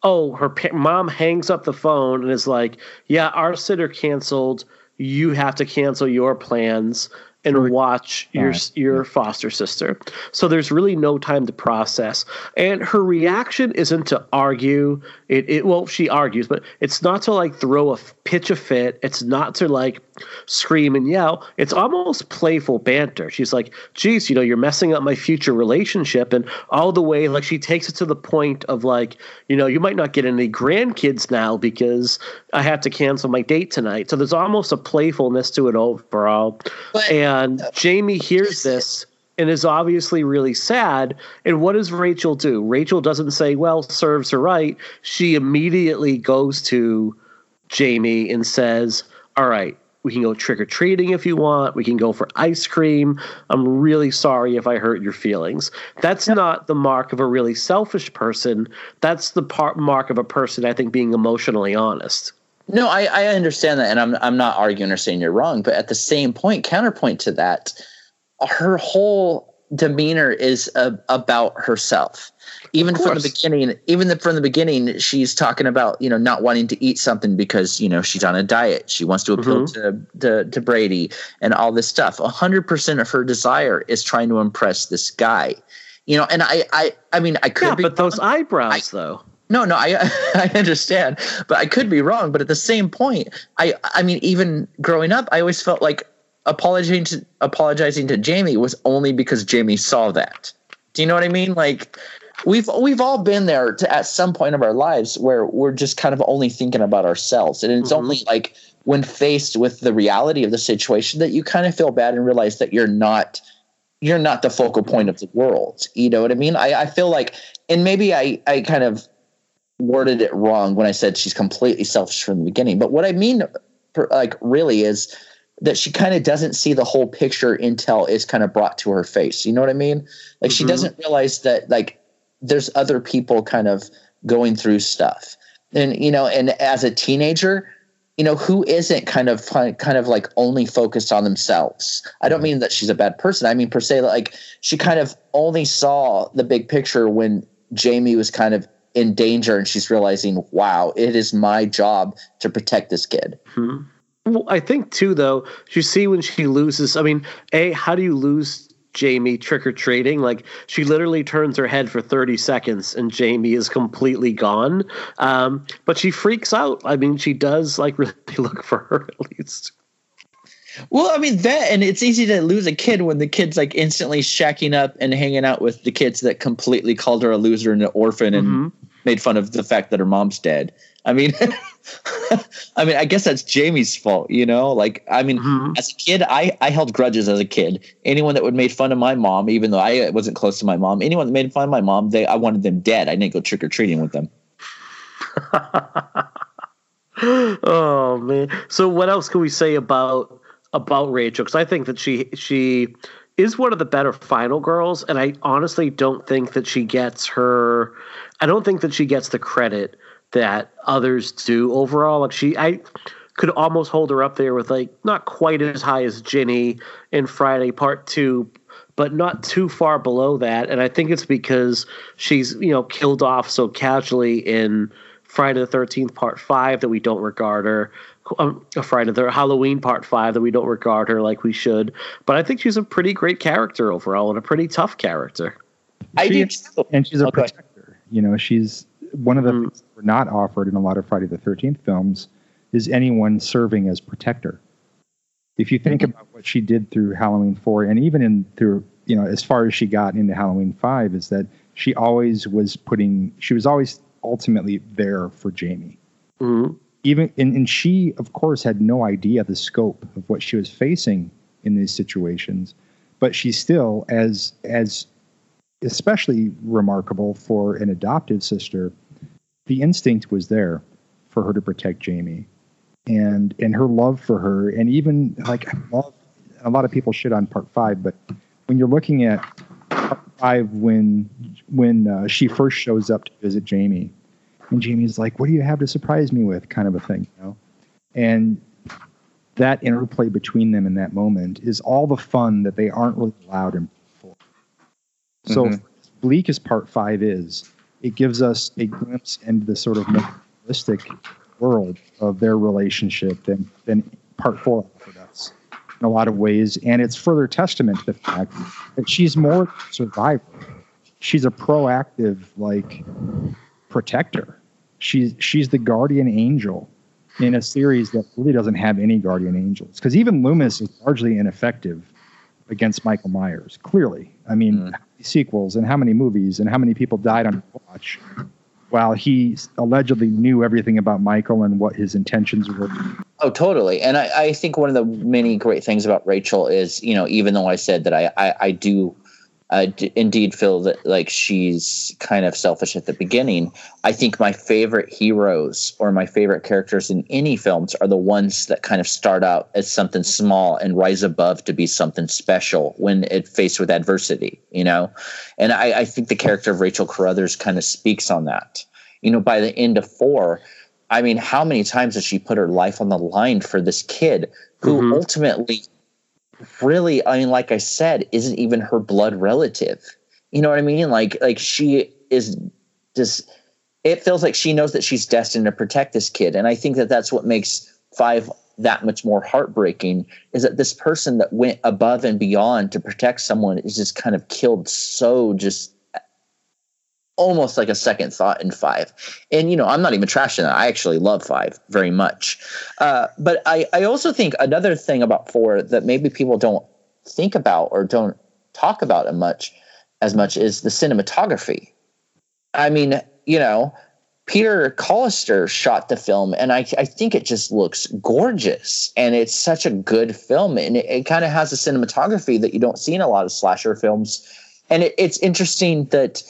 Speaker 2: oh, her pa- mom hangs up the phone and is like, yeah, our sitter canceled. You have to cancel your plans and watch your your foster sister. So there's really no time to process. And her reaction isn't to argue. It, it well, she argues, but it's not to like throw a pitch a fit. It's not to like scream and yell. It's almost playful banter. She's like, "Geez, you know, you're messing up my future relationship," and all the way like she takes it to the point of like, you know, you might not get any grandkids now because I have to cancel my date tonight. So there's almost a playfulness to it overall. But, and and Jamie hears this and is obviously really sad. And what does Rachel do? Rachel doesn't say, well, serves her right. She immediately goes to Jamie and says, all right, we can go trick or treating if you want. We can go for ice cream. I'm really sorry if I hurt your feelings. That's yep. not the mark of a really selfish person. That's the part mark of a person I think being emotionally honest.
Speaker 3: No, I, I understand that, and I'm I'm not arguing or saying you're wrong, but at the same point, counterpoint to that, her whole demeanor is uh, about herself. Even from the beginning, even the, from the beginning, she's talking about you know not wanting to eat something because you know she's on a diet. She wants to appeal mm-hmm. to, to to Brady and all this stuff. hundred percent of her desire is trying to impress this guy. You know, and I I I mean I could
Speaker 2: yeah,
Speaker 3: be
Speaker 2: but those eyebrows I, though.
Speaker 3: No, no, I I understand, but I could be wrong. But at the same point, I I mean, even growing up, I always felt like apologizing to apologizing to Jamie was only because Jamie saw that. Do you know what I mean? Like we've we've all been there to, at some point of our lives where we're just kind of only thinking about ourselves, and it's mm-hmm. only like when faced with the reality of the situation that you kind of feel bad and realize that you're not you're not the focal point of the world. You know what I mean? I, I feel like, and maybe I I kind of worded it wrong when I said she's completely selfish from the beginning. But what I mean, like, really is that she kind of doesn't see the whole picture until it's kind of brought to her face. You know what I mean? Like, mm-hmm. she doesn't realize that, like, there's other people kind of going through stuff. And, you know, and as a teenager, you know, who isn't kind of kind of like only focused on themselves? I don't mean that she's a bad person. I mean per se, like she kind of only saw the big picture when Jamie was kind of in danger and she's realizing, wow, it is my job to protect this kid.
Speaker 2: Hmm. Well, I think too, though, you see when she loses. I mean, a how do you lose Jamie trick or treating? Like she literally turns her head for thirty seconds and Jamie is completely gone. Um, but she freaks out. I mean, she does like really look for her at least.
Speaker 3: Well, I mean that, and it's easy to lose a kid when the kid's like instantly shacking up and hanging out with the kids that completely called her a loser and an orphan and mm-hmm. made fun of the fact that her mom's dead. I mean, I mean, I guess that's Jamie's fault, you know. Like, I mean, mm-hmm. as a kid, I I held grudges as a kid. Anyone that would made fun of my mom, even though I wasn't close to my mom, anyone that made fun of my mom, they I wanted them dead. I didn't go trick or treating with them.
Speaker 2: oh man! So, what else can we say about about Rachel because I think that she she is one of the better final girls, and I honestly don't think that she gets her. I don't think that she gets the credit that others do overall. Like she, I could almost hold her up there with like not quite as high as Ginny in Friday Part Two, but not too far below that. And I think it's because she's you know killed off so casually in Friday the Thirteenth Part Five that we don't regard her um, a Friday the Halloween Part Five that we don't regard her like we should. But I think she's a pretty great character overall and a pretty tough character.
Speaker 3: I do,
Speaker 4: and she's a okay. protector. You know, she's one of the mm. things we're not offered in a lot of Friday the Thirteenth films is anyone serving as protector. If you think mm-hmm. about what she did through Halloween Four, and even in through you know as far as she got into Halloween Five, is that she always was putting. She was always ultimately there for Jamie.
Speaker 2: Mm-hmm
Speaker 4: even and, and she of course had no idea the scope of what she was facing in these situations but she still as as especially remarkable for an adopted sister the instinct was there for her to protect jamie and and her love for her. And even like a lot of people shit on part five but when you're looking at part five when when uh, she first shows up to visit jamie and Jamie's like, "What do you have to surprise me with?" kind of a thing, you know. And that interplay between them in that moment is all the fun that they aren't really allowed in. So mm-hmm. bleak as part five is, it gives us a glimpse into the sort of realistic world of their relationship than than part four offered us in a lot of ways, and it's further testament to the fact that she's more survivor. She's a proactive, like protector she's she's the guardian angel in a series that really doesn't have any guardian angels because even Loomis is largely ineffective against Michael Myers. Clearly, I mean, mm. sequels and how many movies and how many people died on watch, while he allegedly knew everything about Michael and what his intentions were.
Speaker 3: Oh, totally. And I, I think one of the many great things about Rachel is, you know, even though I said that I, I, I do I d- indeed feel that like she's kind of selfish at the beginning. I think my favorite heroes or my favorite characters in any films are the ones that kind of start out as something small and rise above to be something special when it faced with adversity, you know? And I, I think the character of Rachel Carruthers kind of speaks on that. You know, by the end of four, I mean, how many times has she put her life on the line for this kid who mm-hmm. ultimately, really, I mean, like I said, isn't even her blood relative? You know what I mean? Like, like she is just. It feels like she knows that she's destined to protect this kid, and I think that that's what makes five that much more heartbreaking is that this person that went above and beyond to protect someone is just kind of killed so just almost like a second thought in five. And you know, I'm not even trashing that. I actually love five very much. Uh, but I, I also think another thing about four that maybe people don't think about or don't talk about as much as much is the cinematography. I mean, you know, Peter Collister shot the film, and I, I think it just looks gorgeous. And it's such a good film. And it, it kind of has a cinematography that you don't see in a lot of slasher films. And it, it's interesting that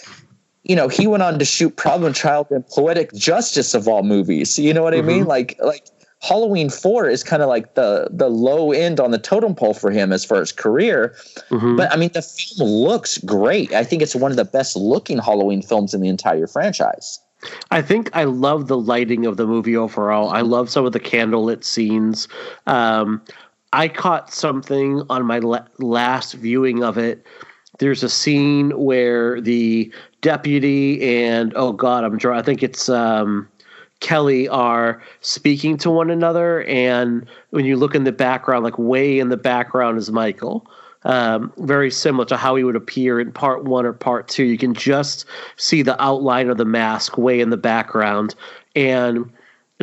Speaker 3: you know, he went on to shoot Problem Child and Poetic Justice of all movies. You know what mm-hmm. I mean? Mm-hmm. Like like Halloween Four is kind of like the the low end on the totem pole for him as far as career. Mm-hmm. But I mean, the film looks great. I think it's one of the best looking Halloween films in the entire franchise.
Speaker 2: I think I love the lighting of the movie overall. I love some of the candlelit scenes. Um, I caught something on my la- last viewing of it. There's a scene where the deputy and oh god, I'm drawing. I think it's um, Kelly are speaking to one another, and when you look in the background, like way in the background is Michael. Um, very similar to how he would appear in part one or part two. You can just see the outline of the mask way in the background, and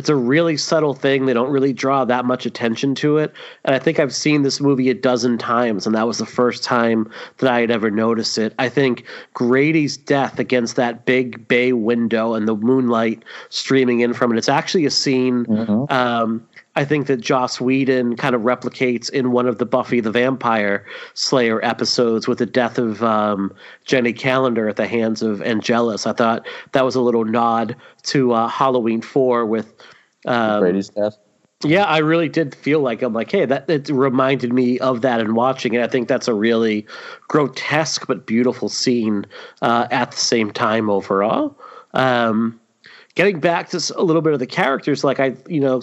Speaker 2: it's a really subtle thing. They don't really draw that much attention to it. And I think I've seen this movie a dozen times, and that was the first time that I had ever noticed it. I think Grady's death against that big bay window and the moonlight streaming in from it, it's actually a scene. Mm-hmm. Um, I think that Joss Whedon kind of replicates in one of the Buffy the Vampire Slayer episodes with the death of um, Jenny Calendar at the hands of Angelus. I thought that was a little nod to uh, Halloween Four with um,
Speaker 3: Brady's death.
Speaker 2: Yeah, I really did feel like I'm like, hey, that it reminded me of that in watching it. I think that's a really grotesque but beautiful scene uh, at the same time overall. Um, getting back to a little bit of the characters, like I, you know,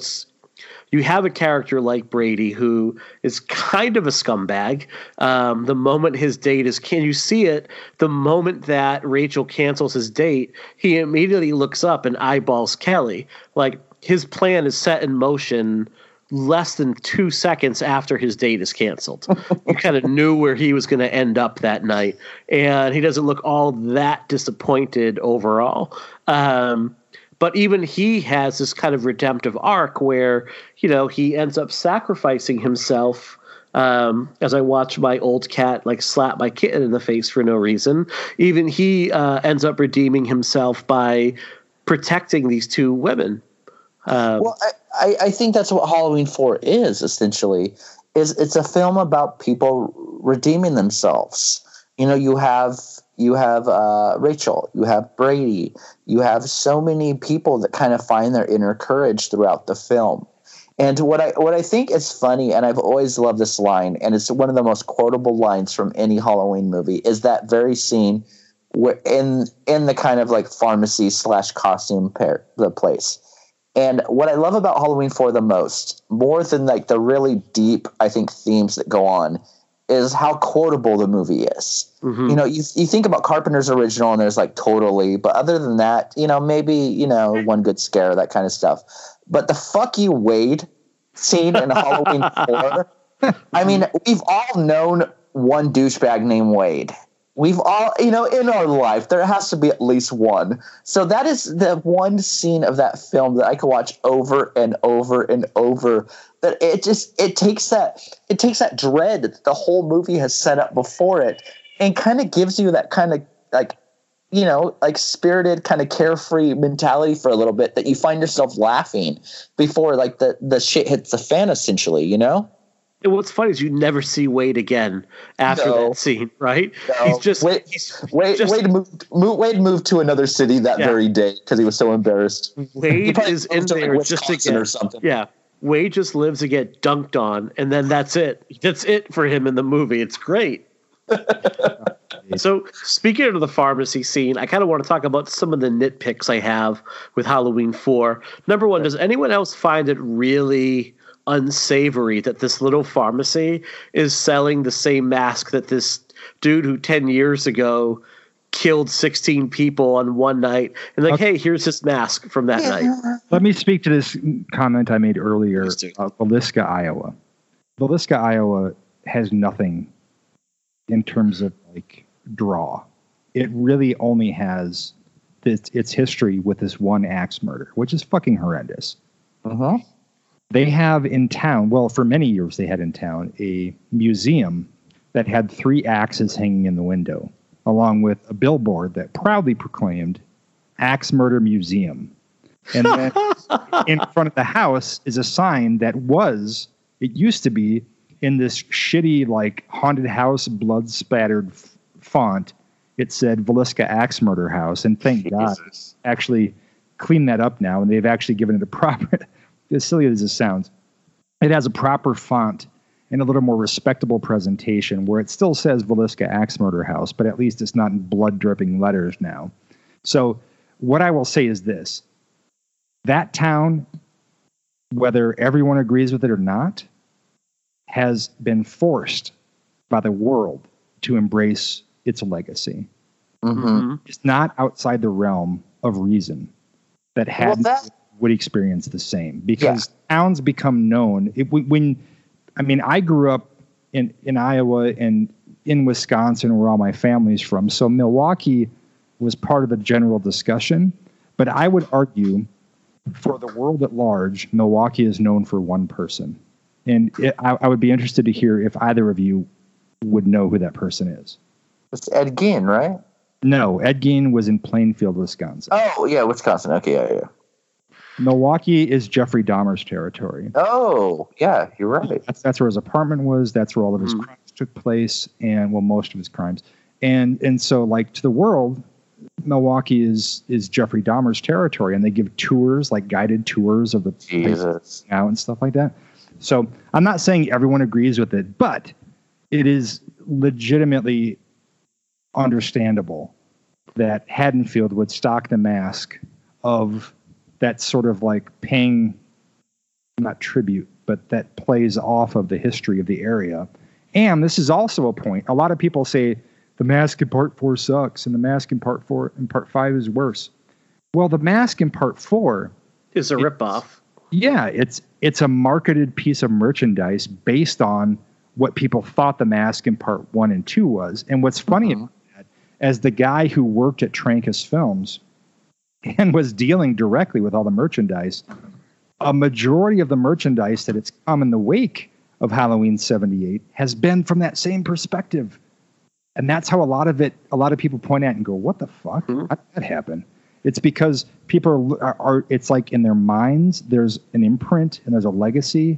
Speaker 2: you have a character like Brady who is kind of a scumbag. Um, the moment his date is, can you see it? The moment that Rachel cancels his date, he immediately looks up and eyeballs Kelly. Like his plan is set in motion less than two seconds after his date is canceled. you kind of knew where he was going to end up that night, and he doesn't look all that disappointed overall. Um, but even he has this kind of redemptive arc where you know he ends up sacrificing himself um, as I watch my old cat like slap my kitten in the face for no reason. Even he uh, ends up redeeming himself by protecting these two women.
Speaker 3: Um, well, I, I think that's what Halloween Four is essentially. Is it's a film about people redeeming themselves. You know, you have you have uh, Rachel, you have Brady, you have so many people that kind of find their inner courage throughout the film. And what I what I think is funny, and I've always loved this line, and it's one of the most quotable lines from any Halloween movie, is that very scene where in in the kind of like pharmacy slash costume pair the place. And what I love about Halloween Four the most, more than like the really deep, I think, themes that go on, is how quotable the movie is. Mm-hmm. You know, you, you think about Carpenter's original and there's like totally, but other than that, you know, maybe, you know, one good scare, that kind of stuff. But the fuck you Wade scene in Halloween 4, I mean, we've all known one douchebag named Wade. We've all, you know, in our life, there has to be at least one. So that is the one scene of that film that I could watch over and over and over that it just it takes that it takes that dread that the whole movie has set up before it and kind of gives you that kind of like you know like spirited kind of carefree mentality for a little bit that you find yourself laughing before like the the shit hits the fan essentially you know
Speaker 2: and what's funny is you never see Wade again after no. that scene, right? No. He's just
Speaker 3: Wade.
Speaker 2: He's
Speaker 3: Wade,
Speaker 2: just,
Speaker 3: Wade moved. Wade moved to another city that yeah. very day because he was so embarrassed.
Speaker 2: Wade is in there like just to get or something. Yeah, Wade just lives to get dunked on, and then that's it. That's it for him in the movie. It's great. So, speaking of the pharmacy scene, I kind of want to talk about some of the nitpicks I have with Halloween 4. Number one, does anyone else find it really unsavory that this little pharmacy is selling the same mask that this dude who 10 years ago killed 16 people on one night and like okay. hey here's this mask from that yeah. night
Speaker 4: let me speak to this comment i made earlier uh, Villisca, iowa Villisca, iowa has nothing in terms of like draw it really only has its, its history with this one axe murder which is fucking horrendous
Speaker 3: uh-huh.
Speaker 4: They have in town well for many years they had in town a museum that had three axes hanging in the window along with a billboard that proudly proclaimed Axe Murder Museum. And then in front of the house is a sign that was, it used to be in this shitty, like haunted house, blood spattered f- font. It said Villisca Axe Murder House. And thank Jesus. God, actually cleaned that up now. And they've actually given it a proper, as silly as it sounds, it has a proper font and a little more respectable presentation where it still says Villisca Axe Murder House, but at least it's not in blood dripping letters now. So, what I will say is this that town, whether everyone agrees with it or not, has been forced by the world to embrace its legacy.
Speaker 3: Mm-hmm.
Speaker 4: It's not outside the realm of reason that had well, would experience the same because yeah. towns become known it, when I mean, I grew up in in Iowa and in Wisconsin, where all my family's from. So Milwaukee was part of the general discussion. But I would argue, for the world at large, Milwaukee is known for one person, and it, I, I would be interested to hear if either of you would know who that person is.
Speaker 3: It's Ed Gein, right?
Speaker 4: No, Ed Gein was in Plainfield, Wisconsin.
Speaker 3: Oh yeah, Wisconsin. Okay, yeah, yeah.
Speaker 4: Milwaukee is Jeffrey Dahmer's territory.
Speaker 3: Oh, yeah, you're right.
Speaker 4: That's, that's where his apartment was. That's where all of his mm. crimes took place, and well, most of his crimes. And and so, like to the world, Milwaukee is is Jeffrey Dahmer's territory, and they give tours, like guided tours of the
Speaker 3: Jesus
Speaker 4: out and stuff like that. So I'm not saying everyone agrees with it, but it is legitimately understandable that Haddonfield would stock the mask of that sort of like paying not tribute, but that plays off of the history of the area. And this is also a point. A lot of people say the mask in part four sucks and the mask in part four and part five is worse. Well, the mask in part four
Speaker 2: is a ripoff.
Speaker 4: Yeah, it's it's a marketed piece of merchandise based on what people thought the mask in part one and two was. And what's funny mm-hmm. about that, as the guy who worked at Trancas Films, and was dealing directly with all the merchandise, a majority of the merchandise that it's come in the wake of Halloween 78 has been from that same perspective. And that's how a lot of it, a lot of people point at and go, what the fuck? Mm-hmm. How did that happen? It's because people are, are, it's like in their minds, there's an imprint and there's a legacy,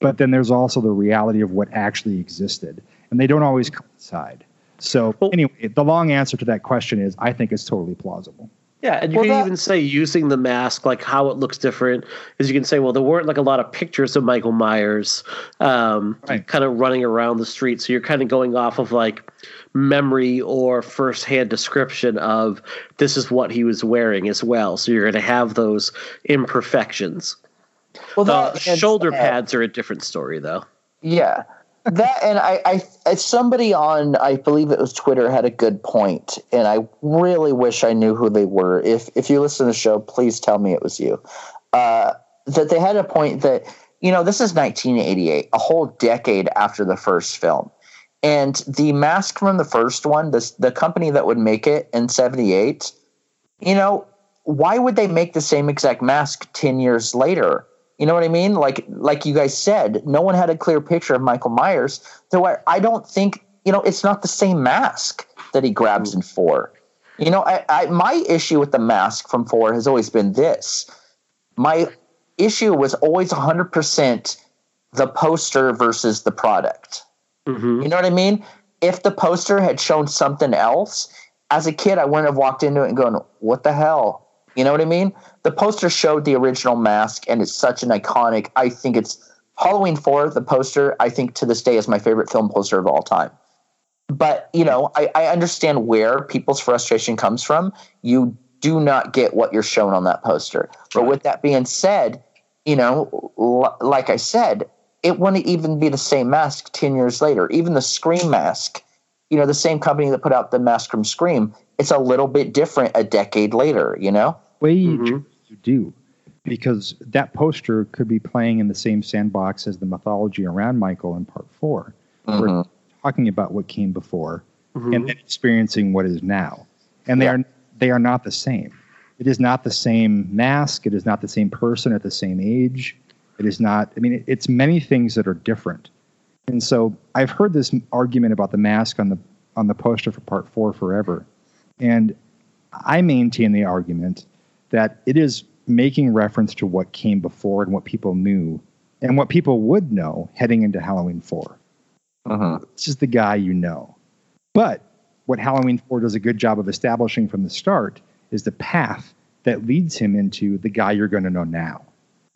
Speaker 4: but then there's also the reality of what actually existed. And they don't always coincide. So, anyway, the long answer to that question is I think it's totally plausible.
Speaker 2: Yeah, and you well, can that, even say using the mask, like how it looks different, is you can say, well, there weren't like a lot of pictures of Michael Myers um, right. kind of running around the street. So you're kind of going off of like memory or firsthand description of this is what he was wearing as well. So you're going to have those imperfections. Well, the shoulder pads are a different story, though.
Speaker 3: Yeah that and I, I, somebody on I believe it was Twitter had a good point, and I really wish I knew who they were. If if you listen to the show, please tell me it was you. Uh, that they had a point that you know this is 1988, a whole decade after the first film, and the mask from the first one, this the company that would make it in '78, you know, why would they make the same exact mask 10 years later? You know what I mean? Like like you guys said, no one had a clear picture of Michael Myers. So I, I don't think you know it's not the same mask that he grabs in four. You know, I, I my issue with the mask from four has always been this. My issue was always 100% the poster versus the product. Mm-hmm. You know what I mean? If the poster had shown something else, as a kid, I wouldn't have walked into it and gone, "What the hell?" You know what I mean? The poster showed the original mask, and it's such an iconic. I think it's Halloween 4, the poster, I think to this day is my favorite film poster of all time. but you know, I, I understand where people's frustration comes from. You do not get what you're shown on that poster. But with that being said, you know, l- like I said, it wouldn't even be the same mask 10 years later. Even the Scream mask, you know, the same company that put out the mask from Scream, it's a little bit different a decade later, you know?
Speaker 4: Way mm-hmm. You do. Because that poster could be playing in the same sandbox as the mythology around Michael in part 4 mm-hmm. We're talking about what came before mm-hmm. and then experiencing what is now. And they yeah. are they are not the same. It is not the same mask. It is not the same person at the same age. It is not. I mean, it's many things that are different. And so I've heard this argument about the mask on the on the poster for Part Four forever, and I maintain the argument that it is making reference to what came before and what people knew and what people would know heading into Halloween 4. Uh-huh. This is the guy you know. But what Halloween 4 does a good job of establishing from the start is the path that leads him into the guy you're going to know now.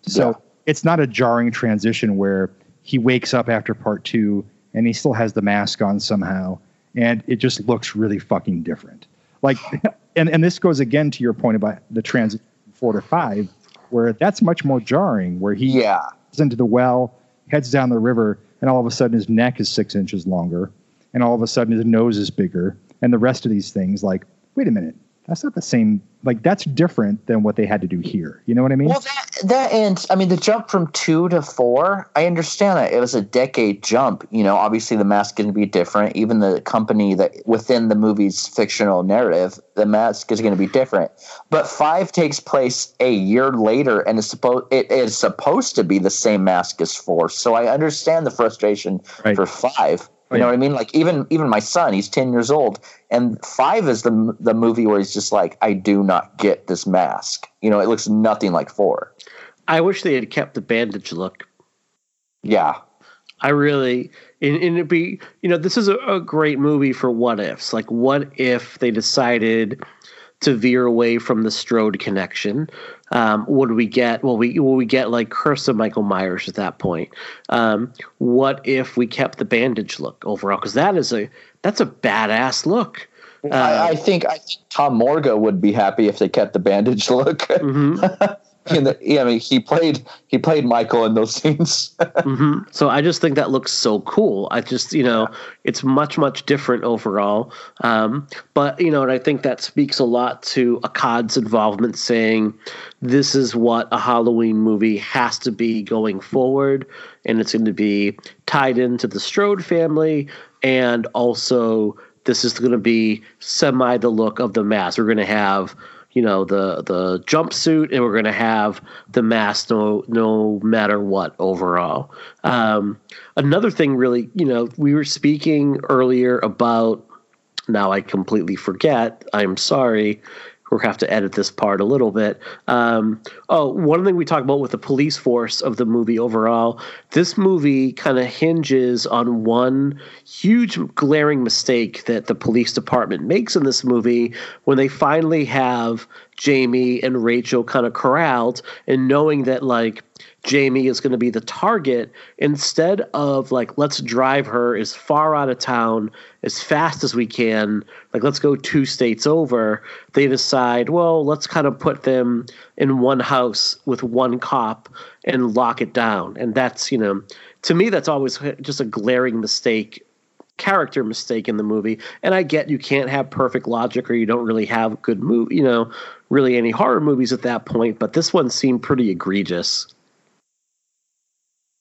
Speaker 4: So yeah. it's not a jarring transition where he wakes up after part two and he still has the mask on somehow and it just looks really fucking different. Like, and, and this goes again to your point about the transit four to five, where that's much more jarring, where he
Speaker 3: yeah.
Speaker 4: goes into the well, heads down the river, and all of a sudden his neck is six inches longer, and all of a sudden his nose is bigger, and the rest of these things like wait a minute that's not the same like that's different than what they had to do here. You know what i mean?
Speaker 3: Well that, that and i mean the jump from two to four i understand that it was a decade jump. You know obviously the mask is going to be different. Even the company that within the movie's fictional narrative the mask is going to be different. But five takes place a year later and is supposed it is supposed to be the same mask as four. So i understand the frustration right. for five you know what I mean? Like even even my son, he's ten years old, and five is the the movie where he's just like, I do not get this mask. You know, it looks nothing like four.
Speaker 2: I wish they had kept the bandage look.
Speaker 3: Yeah,
Speaker 2: I really, and, and it'd be, you know, this is a, a great movie for what ifs. Like, what if they decided to veer away from the Strode connection. Um, what do we get? Well, we will we get like Curse of Michael Myers at that point. Um, what if we kept the bandage look overall? Because that is a that's a badass look.
Speaker 3: Uh, I, I, think I think Tom Morga would be happy if they kept the bandage look. Mm-hmm. in the, yeah, I mean, he played he played Michael in those scenes.
Speaker 2: mm-hmm. So I just think that looks so cool. I just you know it's much much different overall. Um, but you know, and I think that speaks a lot to Akkad's involvement, saying this is what a Halloween movie has to be going forward, and it's going to be tied into the Strode family, and also this is going to be semi the look of the mask. We're going to have you know the the jumpsuit and we're going to have the mask no no matter what overall. Um, another thing really you know we were speaking earlier about now i completely forget i'm sorry we'll have to edit this part a little bit. Um, oh, one thing we talk about with the police force of the movie overall, this movie kind of hinges on one huge glaring mistake that the police department makes in this movie when they finally have Jamie and Rachel kind of corralled and knowing that like Jamie is going to be the target instead of like let's drive her as far out of town as fast as we can like let's go two states over they decide well let's kind of put them in one house with one cop and lock it down. And that's you know to me that's always just a glaring mistake character mistake in the movie. And i get you can't have perfect logic or you don't really have good movie you know really any horror movies at that point but this one seemed pretty egregious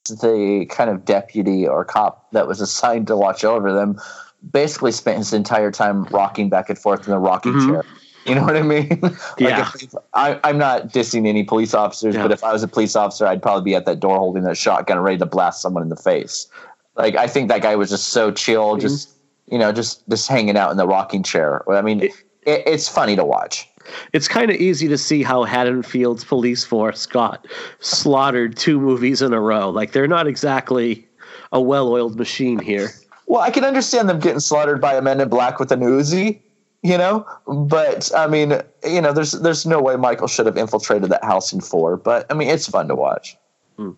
Speaker 3: the kind of deputy or cop that was assigned to watch over them basically spent his entire time rocking back and forth in the rocking mm-hmm. chair. You know what I mean? like
Speaker 2: yeah.
Speaker 3: If, I, am not dissing any police officers, yeah. but if I was a police officer, I'd probably be at that door holding that shotgun, ready to blast someone in the face. Like I think that guy was just so chill, mm-hmm. just you know, just just hanging out in the rocking chair. I mean, it, it, it's funny to watch
Speaker 2: it's kind of easy to see how Haddonfield's police force got slaughtered two movies in a row. Like they're not exactly a well-oiled machine here.
Speaker 3: Well, I can understand them getting slaughtered by a man in Black with an Uzi, you know, but I mean, you know, there's there's no way Michael should have infiltrated that house in four. But I mean, it's fun to watch. Hmm.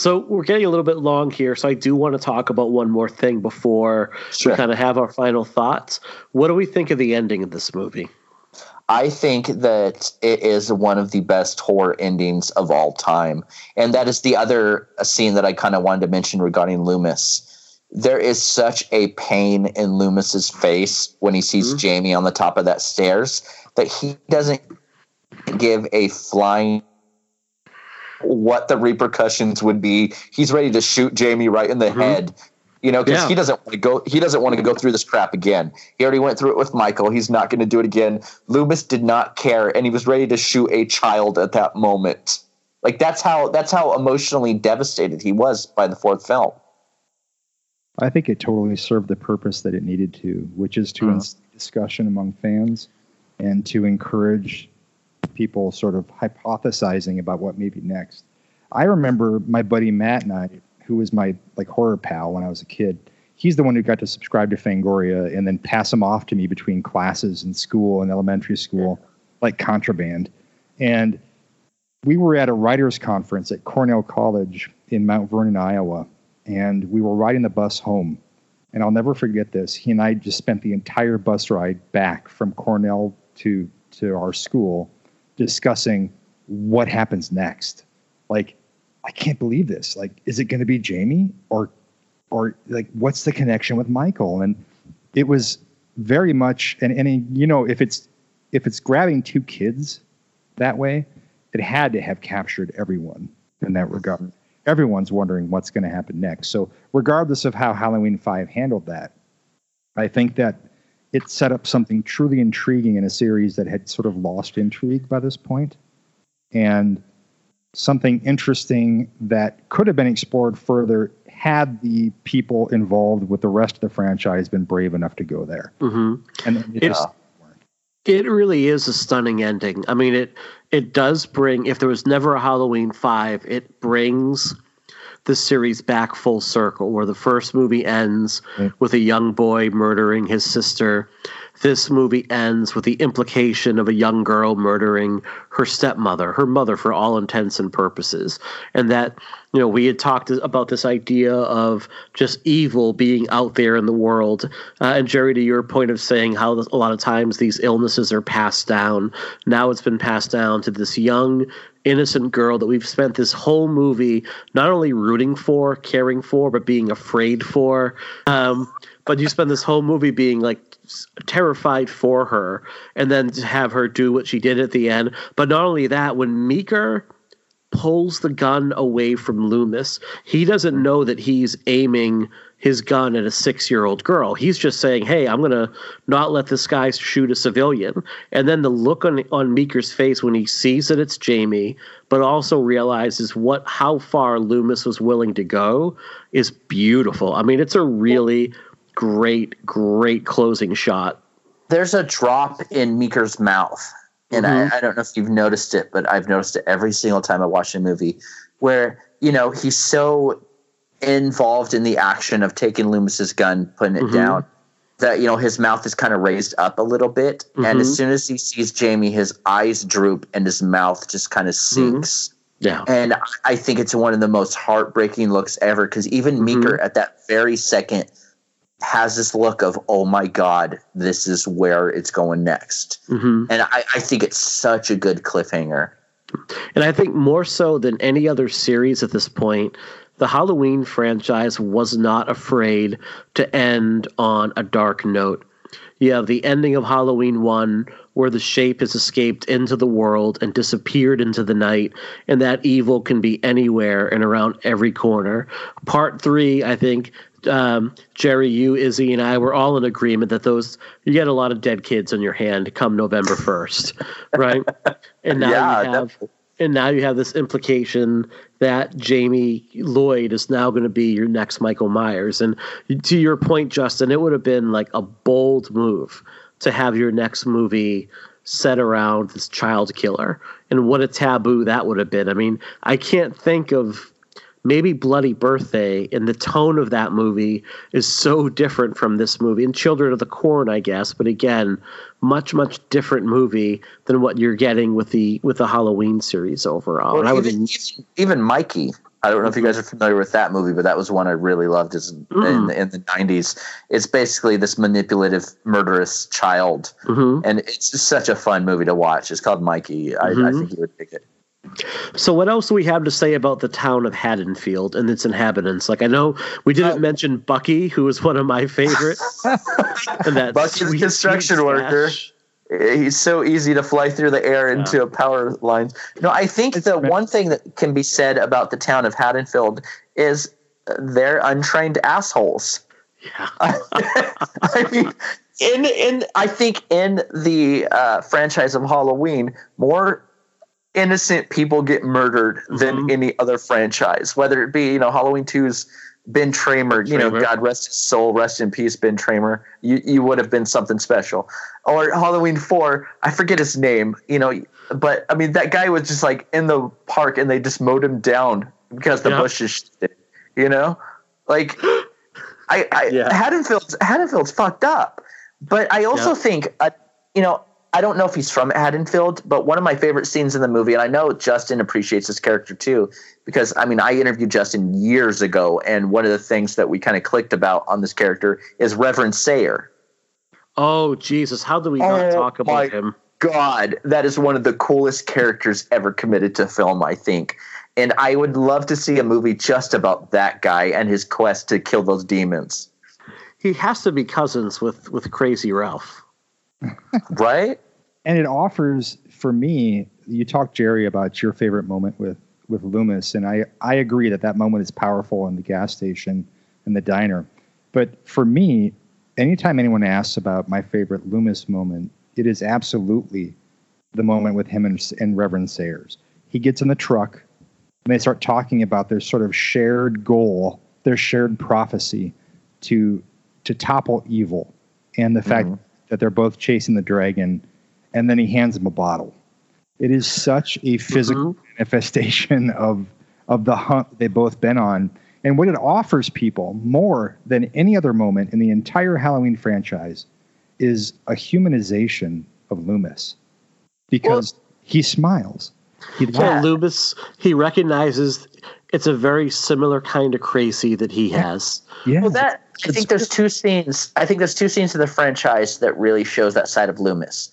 Speaker 2: So we're getting a little bit long here, so I do want to talk about one more thing before sure. we kind of have our final thoughts. What do we think of the ending of this movie?
Speaker 3: I think that it is one of the best horror endings of all time. And that is the other scene that I kind of wanted to mention regarding Loomis. There is such a pain in Loomis's face when he sees mm-hmm. Jamie on the top of that stairs that he doesn't give a flying what the repercussions would be. He's ready to shoot Jamie right in the mm-hmm. head. You know, because yeah. he doesn't want to go. He doesn't want to go through this crap again. He already went through it with Michael. He's not going to do it again. Loomis did not care, and he was ready to shoot a child at that moment. Like that's how that's how emotionally devastated he was by the fourth film.
Speaker 4: I think it totally served the purpose that it needed to, which is to uh-huh. discussion among fans and to encourage people sort of hypothesizing about what may be next. I remember my buddy Matt and I, who was my like horror pal when I was a kid. He's the one who got to subscribe to Fangoria and then pass them off to me between classes in school and elementary school, like contraband. And we were at a writers' conference at Cornell College in Mount Vernon, Iowa, and we were riding the bus home. And I'll never forget this. He and I just spent the entire bus ride back from Cornell to to our school discussing what happens next. Like, I can't believe this. Like, is it going to be Jamie or, or like, what's the connection with Michael? And it was very much, and, and you know, if it's, if it's grabbing two kids that way, it had to have captured everyone in that regard. Everyone's wondering what's going to happen next. So, regardless of how Halloween 5 handled that, I think that it set up something truly intriguing in a series that had sort of lost intrigue by this point, and something interesting that could have been explored further had the people involved with the rest of the franchise been brave enough to go there.
Speaker 2: Mm-hmm. And it, it's, it really is a stunning ending. I mean, it it does bring. If there was never a Halloween five, it brings the series back full circle, where the first movie ends mm. with a young boy murdering his sister. This movie ends with the implication of a young girl murdering her stepmother, her mother for all intents and purposes. And that, you know, we had talked about this idea of just evil being out there in the world. Uh, and Jerry, to your point of saying how a lot of times these illnesses are passed down, now it's been passed down to this young innocent girl that we've spent this whole movie not only rooting for, caring for, but being afraid for. Um, but you spend this whole movie being like terrified for her, and then have her do what she did at the end. But not only that, when Meeker pulls the gun away from Loomis, he doesn't know that he's aiming his gun at a six year old girl. He's just saying, hey, I'm going to not let this guy shoot a civilian. And then the look on, on Meeker's face when he sees that it's Jamie, but also realizes what how far Loomis was willing to go is beautiful. I mean, it's a really great, great closing shot.
Speaker 3: There's a drop in Meeker's mouth. And mm-hmm. I, I don't know if you've noticed it, but I've noticed it every single time I watch a movie where, you know, he's so involved in the action of taking Loomis's gun, putting it mm-hmm. down, that you know his mouth is kind of raised up a little bit, mm-hmm. and as mm-hmm. soon as he sees Jamie, his eyes droop and his mouth just kind of mm-hmm. sinks. Mm-hmm.
Speaker 2: Yeah,
Speaker 3: and I think it's one of the most heartbreaking looks ever because even mm-hmm. Meeker at that very second has this look of oh my god this is where it's going next mm-hmm. and I, I think it's such a good cliffhanger
Speaker 2: and I think more so than any other series at this point, the Halloween franchise was not afraid to end on a dark note. You have the ending of Halloween 1, where the shape has escaped into the world and disappeared into the night, and that evil can be anywhere and around every corner. Part 3, I think, um, Jerry, you, Izzy, and I were all in agreement that those you get a lot of dead kids on your hand come November 1st, right? And now yeah, you have. Definitely and now you have this implication that Jamie Lloyd is now going to be your next Michael Myers. And to your point, Justin, it would have been like a bold move to have your next movie set around this child killer. And what a taboo that would have been. I mean, I can't think of maybe Bloody Birthday and the tone of that movie is so different from this movie and Children of the Corn, I guess. But again, much much different movie than what you're getting with the with the Halloween series overall.
Speaker 3: Well, even, even Mikey, I don't know if you guys are familiar with that movie, but that was one I really loved. Is mm. in, in, the '90s. It's basically this manipulative, murderous child, mm-hmm. and it's just such a fun movie to watch. It's called Mikey. I, mm-hmm. I think you would pick it.
Speaker 2: So, what else do we have to say about the town of Haddonfield and its inhabitants? Like, I know we didn't uh, mention Bucky, who is one of my favorites.
Speaker 3: and that Bucky, the construction worker. He's so easy to fly through the air into yeah. a power line. No, I think the one thing that can be said about the town of Haddonfield is they're untrained assholes.
Speaker 2: Yeah.
Speaker 3: I mean, in in I think in the uh, franchise of Halloween, more innocent people get murdered mm-hmm. than any other franchise. Whether it be you know Halloween 2's Ben Tramer, you know, God rest his soul, rest in peace, Ben Tramer. You you would have been something special. Or Halloween four, I forget his name, you know, but I mean that guy was just like in the park and they just mowed him down because the yeah. bushes, you know, like I, I yeah. Haddonfield's Haddonfield's fucked up. But I also yeah. think, uh, you know, I don't know if he's from Haddonfield, but one of my favorite scenes in the movie, and I know Justin appreciates this character too, because I mean, I interviewed Justin years ago, and one of the things that we kind of clicked about on this character is Reverend Sayer.
Speaker 2: Oh Jesus! How do we not oh, talk about him?
Speaker 3: God, that is one of the coolest characters ever committed to film, I think. And I would love to see a movie just about that guy and his quest to kill those demons.
Speaker 2: He has to be cousins with with Crazy Ralph
Speaker 3: right?
Speaker 4: And it offers for me. You talked Jerry about your favorite moment with with Loomis, and I I agree that that moment is powerful in the gas station and the diner. But for me, anytime anyone asks about my favorite Loomis moment, it is absolutely the moment with him and, and Reverend Sayers. He gets in the truck and they start talking about their sort of shared goal, their shared prophecy to to topple evil, and the mm-hmm. fact that they're both chasing the dragon, and then he hands him a bottle. It is such a physical mm-hmm. manifestation of of the hunt they've both been on, and what it offers people more than any other moment in the entire Halloween franchise is a humanization of Loomis, because well, he smiles.
Speaker 2: He, yeah, Loomis he recognizes it's a very similar kind of crazy that he has.
Speaker 3: Yeah. Well, that I think there's two scenes. I think there's two scenes in the franchise that really shows that side of Loomis.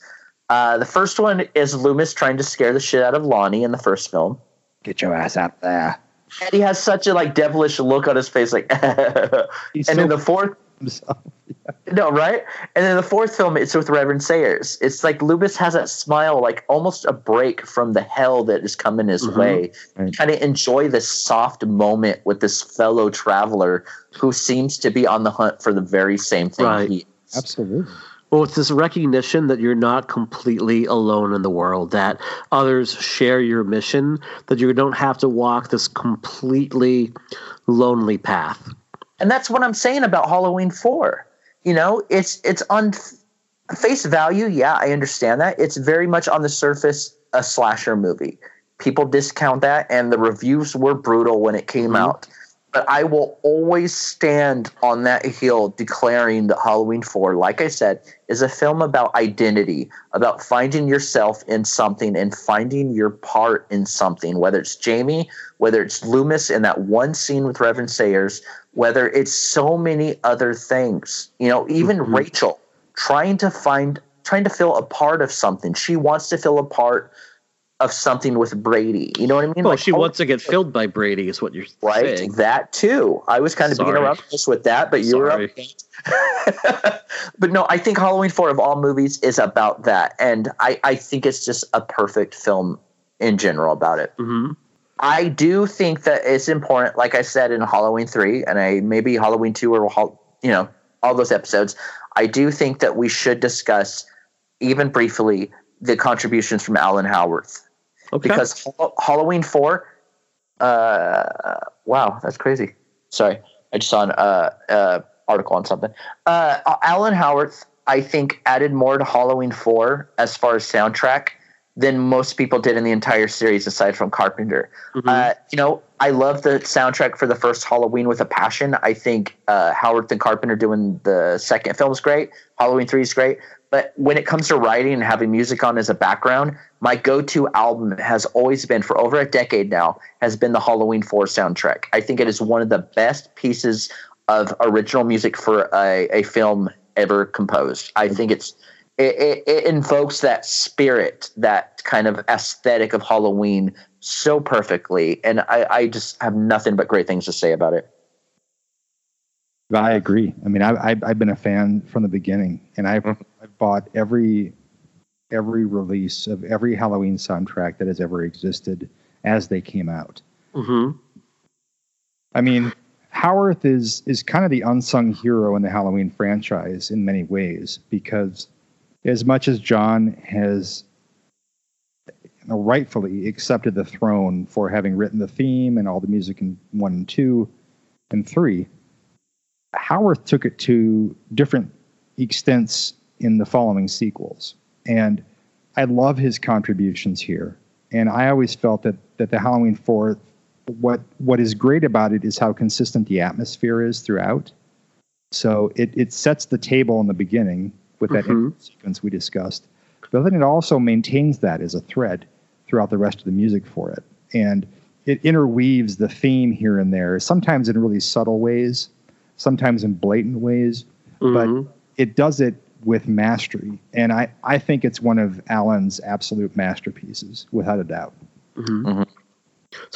Speaker 3: Uh, the first one is Loomis trying to scare the shit out of Lonnie in the first film.
Speaker 4: Get your ass out there.
Speaker 3: And he has such a like devilish look on his face, like. and so in the fourth, himself. No, right? And then the fourth film, it's with Reverend Sayers. It's like Loomis has that smile, like almost a break from the hell that is coming his mm-hmm. way. Right. Kind of enjoy this soft moment with this fellow traveler who seems to be on the hunt for the very same thing right. he
Speaker 4: is. Absolutely.
Speaker 2: Well, it's this recognition that you're not completely alone in the world, that others share your mission, that you don't have to walk this completely lonely path
Speaker 3: and that's what I'm saying about Halloween 4. You know, it's it's on face value, yeah, I understand that. It's very much on the surface a slasher movie. People discount that and the reviews were brutal when it came mm-hmm. out. But I will always stand on that hill declaring that Halloween 4, like I said, is a film about identity, about finding yourself in something and finding your part in something, whether it's Jamie, whether it's Loomis in that one scene with Reverend Sayers, whether it's so many other things. You know, even mm-hmm. Rachel trying to find, trying to feel a part of something. She wants to feel a part of something with Brady. You know what I mean?
Speaker 2: Well, like, she oh, wants to get filled by Brady, is what you're right.
Speaker 3: Saying. That too. I was kind of being around with that, but you were up. but no, I think Halloween Four of all movies is about that, and I I think it's just a perfect film in general about it.
Speaker 2: Mm-hmm.
Speaker 3: I do think that it's important, like I said in Halloween three, and I maybe Halloween two or you know all those episodes. I do think that we should discuss even briefly the contributions from Alan Howarth, okay. because Halloween four. Uh, wow, that's crazy. Sorry, I just saw an uh, uh, article on something. Uh, Alan Howarth, I think, added more to Halloween four as far as soundtrack than most people did in the entire series, aside from Carpenter. Mm-hmm. Uh, you know, I love the soundtrack for the first Halloween with a passion. I think uh, Howarth and Carpenter doing the second film is great. Halloween three is great. But when it comes to writing and having music on as a background, my go-to album has always been for over a decade now has been the Halloween 4 soundtrack. I think it is one of the best pieces of original music for a, a film ever composed. I think it's it, it, it, invokes that spirit, that kind of aesthetic of Halloween so perfectly, and I, I just have nothing but great things to say about it.
Speaker 4: I agree. I mean, I, have I've been a fan from the beginning, and I've mm-hmm. I've bought every every release of every Halloween soundtrack that has ever existed as they came out.
Speaker 2: Mm-hmm.
Speaker 4: I mean, Howarth is is kind of the unsung hero in the Halloween franchise in many ways because as much as John has rightfully accepted the throne for having written the theme and all the music in one and two and three, Howarth took it to different extents in the following sequels. And I love his contributions here. And I always felt that that the Halloween Four, what what is great about it is how consistent the atmosphere is throughout. So it it sets the table in the beginning with that mm-hmm. sequence we discussed. But then it also maintains that as a thread throughout the rest of the music for it. And it interweaves the theme here and there, sometimes in really subtle ways, sometimes in blatant ways, mm-hmm. but it does it with mastery. And I, I think it's one of Alan's absolute masterpieces, without a doubt.
Speaker 2: Mm-hmm.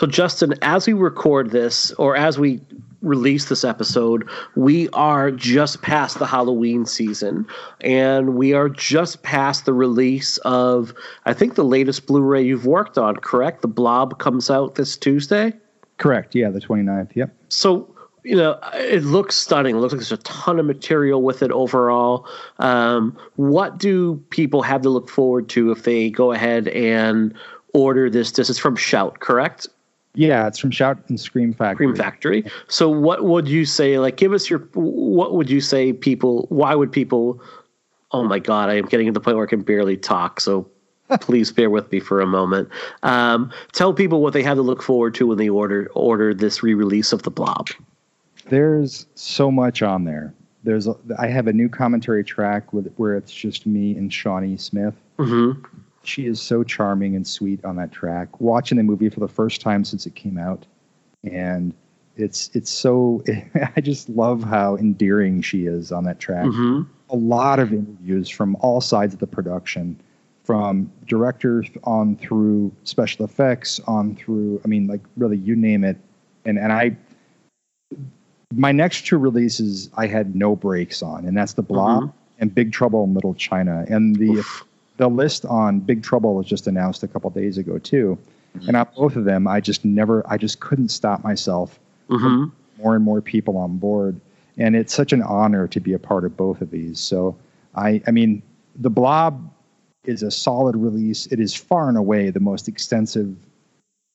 Speaker 2: So, Justin, as we record this, or as we release this episode, we are just past the Halloween season, and we are just past the release of, I think, the latest Blu ray you've worked on, correct? The Blob comes out this Tuesday?
Speaker 4: Correct. Yeah, the 29th. Yep.
Speaker 2: So, you know, it looks stunning. It looks like there's a ton of material with it overall. Um, what do people have to look forward to if they go ahead and order this? This is from Shout, correct?
Speaker 4: Yeah, it's from Shout and Scream Factory.
Speaker 2: Scream Factory. So, what would you say? Like, give us your. What would you say? People. Why would people? Oh my God, I am getting to the point where I can barely talk. So, please bear with me for a moment. Um, tell people what they have to look forward to when they order order this re-release of the Blob.
Speaker 4: There's so much on there. There's a, I have a new commentary track with where it's just me and Shawnee Smith.
Speaker 2: Mm-hmm
Speaker 4: she is so charming and sweet on that track. Watching the movie for the first time since it came out, and it's it's so I just love how endearing she is on that track.
Speaker 2: Mm-hmm.
Speaker 4: A lot of interviews from all sides of the production, from directors on through special effects, on through I mean like really you name it, and and I. My next two releases I had no breaks on, and that's the Blob mm-hmm. and Big Trouble in Little China, and the Oof the list on Big Trouble was just announced a couple days ago too, mm-hmm. and on both of them, I just never, I just couldn't stop myself.
Speaker 2: Mm-hmm.
Speaker 4: More and more people on board, and it's such an honor to be a part of both of these. So, I, I mean, the Blob is a solid release. It is far and away the most extensive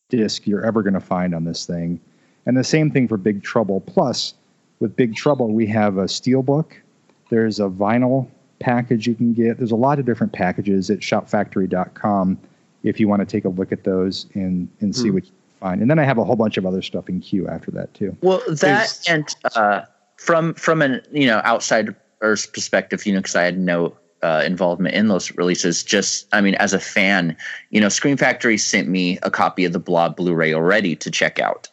Speaker 4: disc you're ever going to find on this thing, and the same thing for Big Trouble. Plus, with Big Trouble, we have a steelbook. There's a vinyl package you can get. There's a lot of different packages at shoutfactory.com if you want to take a look at those and, and see mm. what you find. And then I have a whole bunch of other stuff in queue after that too.
Speaker 3: Well, that There's, and uh, from from an you know outside outsider's perspective, you know, because I had no uh, involvement in those releases. Just, I mean, as a fan, you know, Scream Factory sent me a copy of the Blob Blu-ray already to check out.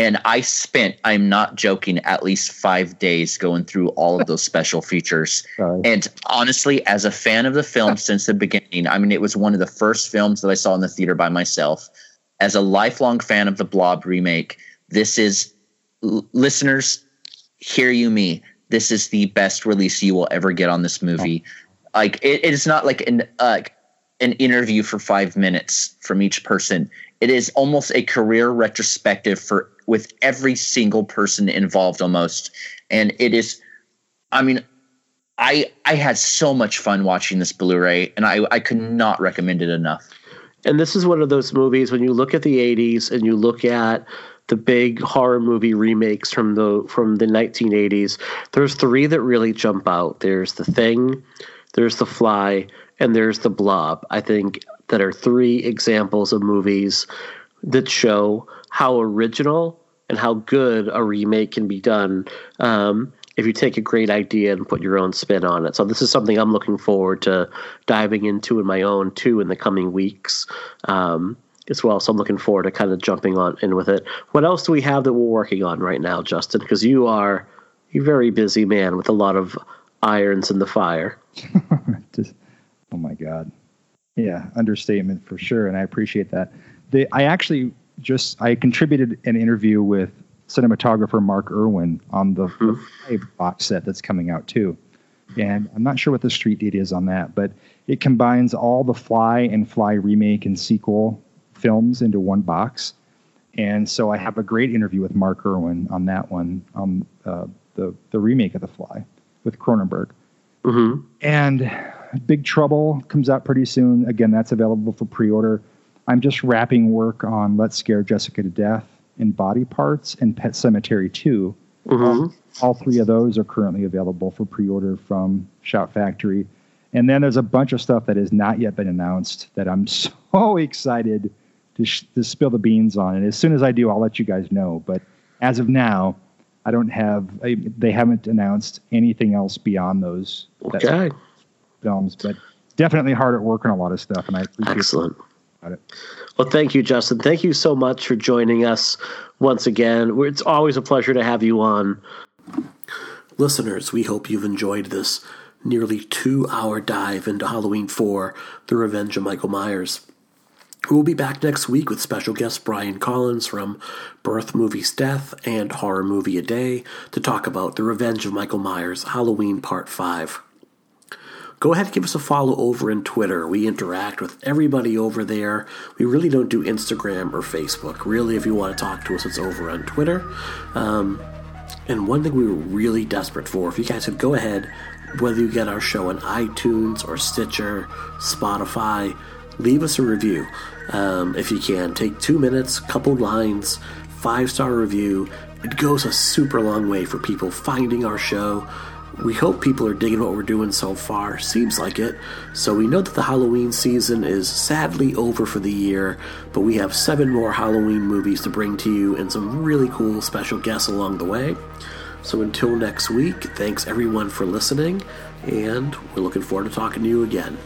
Speaker 3: And I spent, I'm not joking, at least five days going through all of those special features. Sorry. And honestly, as a fan of the film since the beginning, I mean, it was one of the first films that I saw in the theater by myself. As a lifelong fan of the Blob remake, this is, l- listeners, hear you me. This is the best release you will ever get on this movie. Like, it, it is not like an, uh, an interview for five minutes from each person. It is almost a career retrospective for with every single person involved almost. And it is, I mean, I I had so much fun watching this Blu-ray, and I I could not recommend it enough.
Speaker 2: And this is one of those movies when you look at the '80s and you look at the big horror movie remakes from the from the 1980s. There's three that really jump out. There's The Thing, there's The Fly, and there's The Blob. I think that are three examples of movies that show how original and how good a remake can be done um, if you take a great idea and put your own spin on it. So this is something I'm looking forward to diving into in my own too in the coming weeks. Um, as well, so I'm looking forward to kind of jumping on in with it. What else do we have that we're working on right now, Justin? Because you are a very busy man with a lot of irons in the fire.
Speaker 4: Just, oh my god, yeah, understatement for sure, and I appreciate that. The, I actually just I contributed an interview with cinematographer Mark Irwin on the mm-hmm. box set that's coming out too. And I'm not sure what the street date is on that, but it combines all the Fly and Fly remake and sequel films into one box. And so I have a great interview with Mark Irwin on that one, on uh, the the remake of The Fly with Cronenberg. Mm-hmm. And Big Trouble comes out pretty soon. Again, that's available for pre-order. I'm just wrapping work on Let's Scare Jessica to Death in Body Parts and Pet Sematary 2. Mm-hmm. all three of those are currently available for pre-order from Shout Factory. And then there's a bunch of stuff that has not yet been announced that I'm so excited to, sh- to spill the beans on. And as soon as I do, I'll let you guys know. But as of now, I don't have. I, they haven't announced anything else beyond those
Speaker 2: okay.
Speaker 4: Films, but definitely hard at work on a lot of stuff, and I appreciate
Speaker 2: excellent. It. Well, thank you, Justin. Thank you so much for joining us once again. It's always a pleasure to have you on. Listeners, we hope you've enjoyed this nearly two hour dive into Halloween 4 The Revenge of Michael Myers. We'll be back next week with special guest Brian Collins from Birth Movies Death and Horror Movie A Day to talk about The Revenge of Michael Myers Halloween Part 5. Go ahead and give us a follow over in Twitter. We interact with everybody over there. We really don't do Instagram or Facebook. Really, if you want to talk to us, it's over on Twitter. Um, and one thing we were really desperate for, if you guys could go ahead, whether you get our show on iTunes or Stitcher, Spotify, leave us a review um, if you can. Take two minutes, couple lines, five star review. It goes a super long way for people finding our show. We hope people are digging what we're doing so far. Seems like it. So we know that the Halloween season is sadly over for the year, but we have seven more Halloween movies to bring to you and some really cool special guests along the way. So until next week, thanks everyone for listening, and we're looking forward to talking to you again.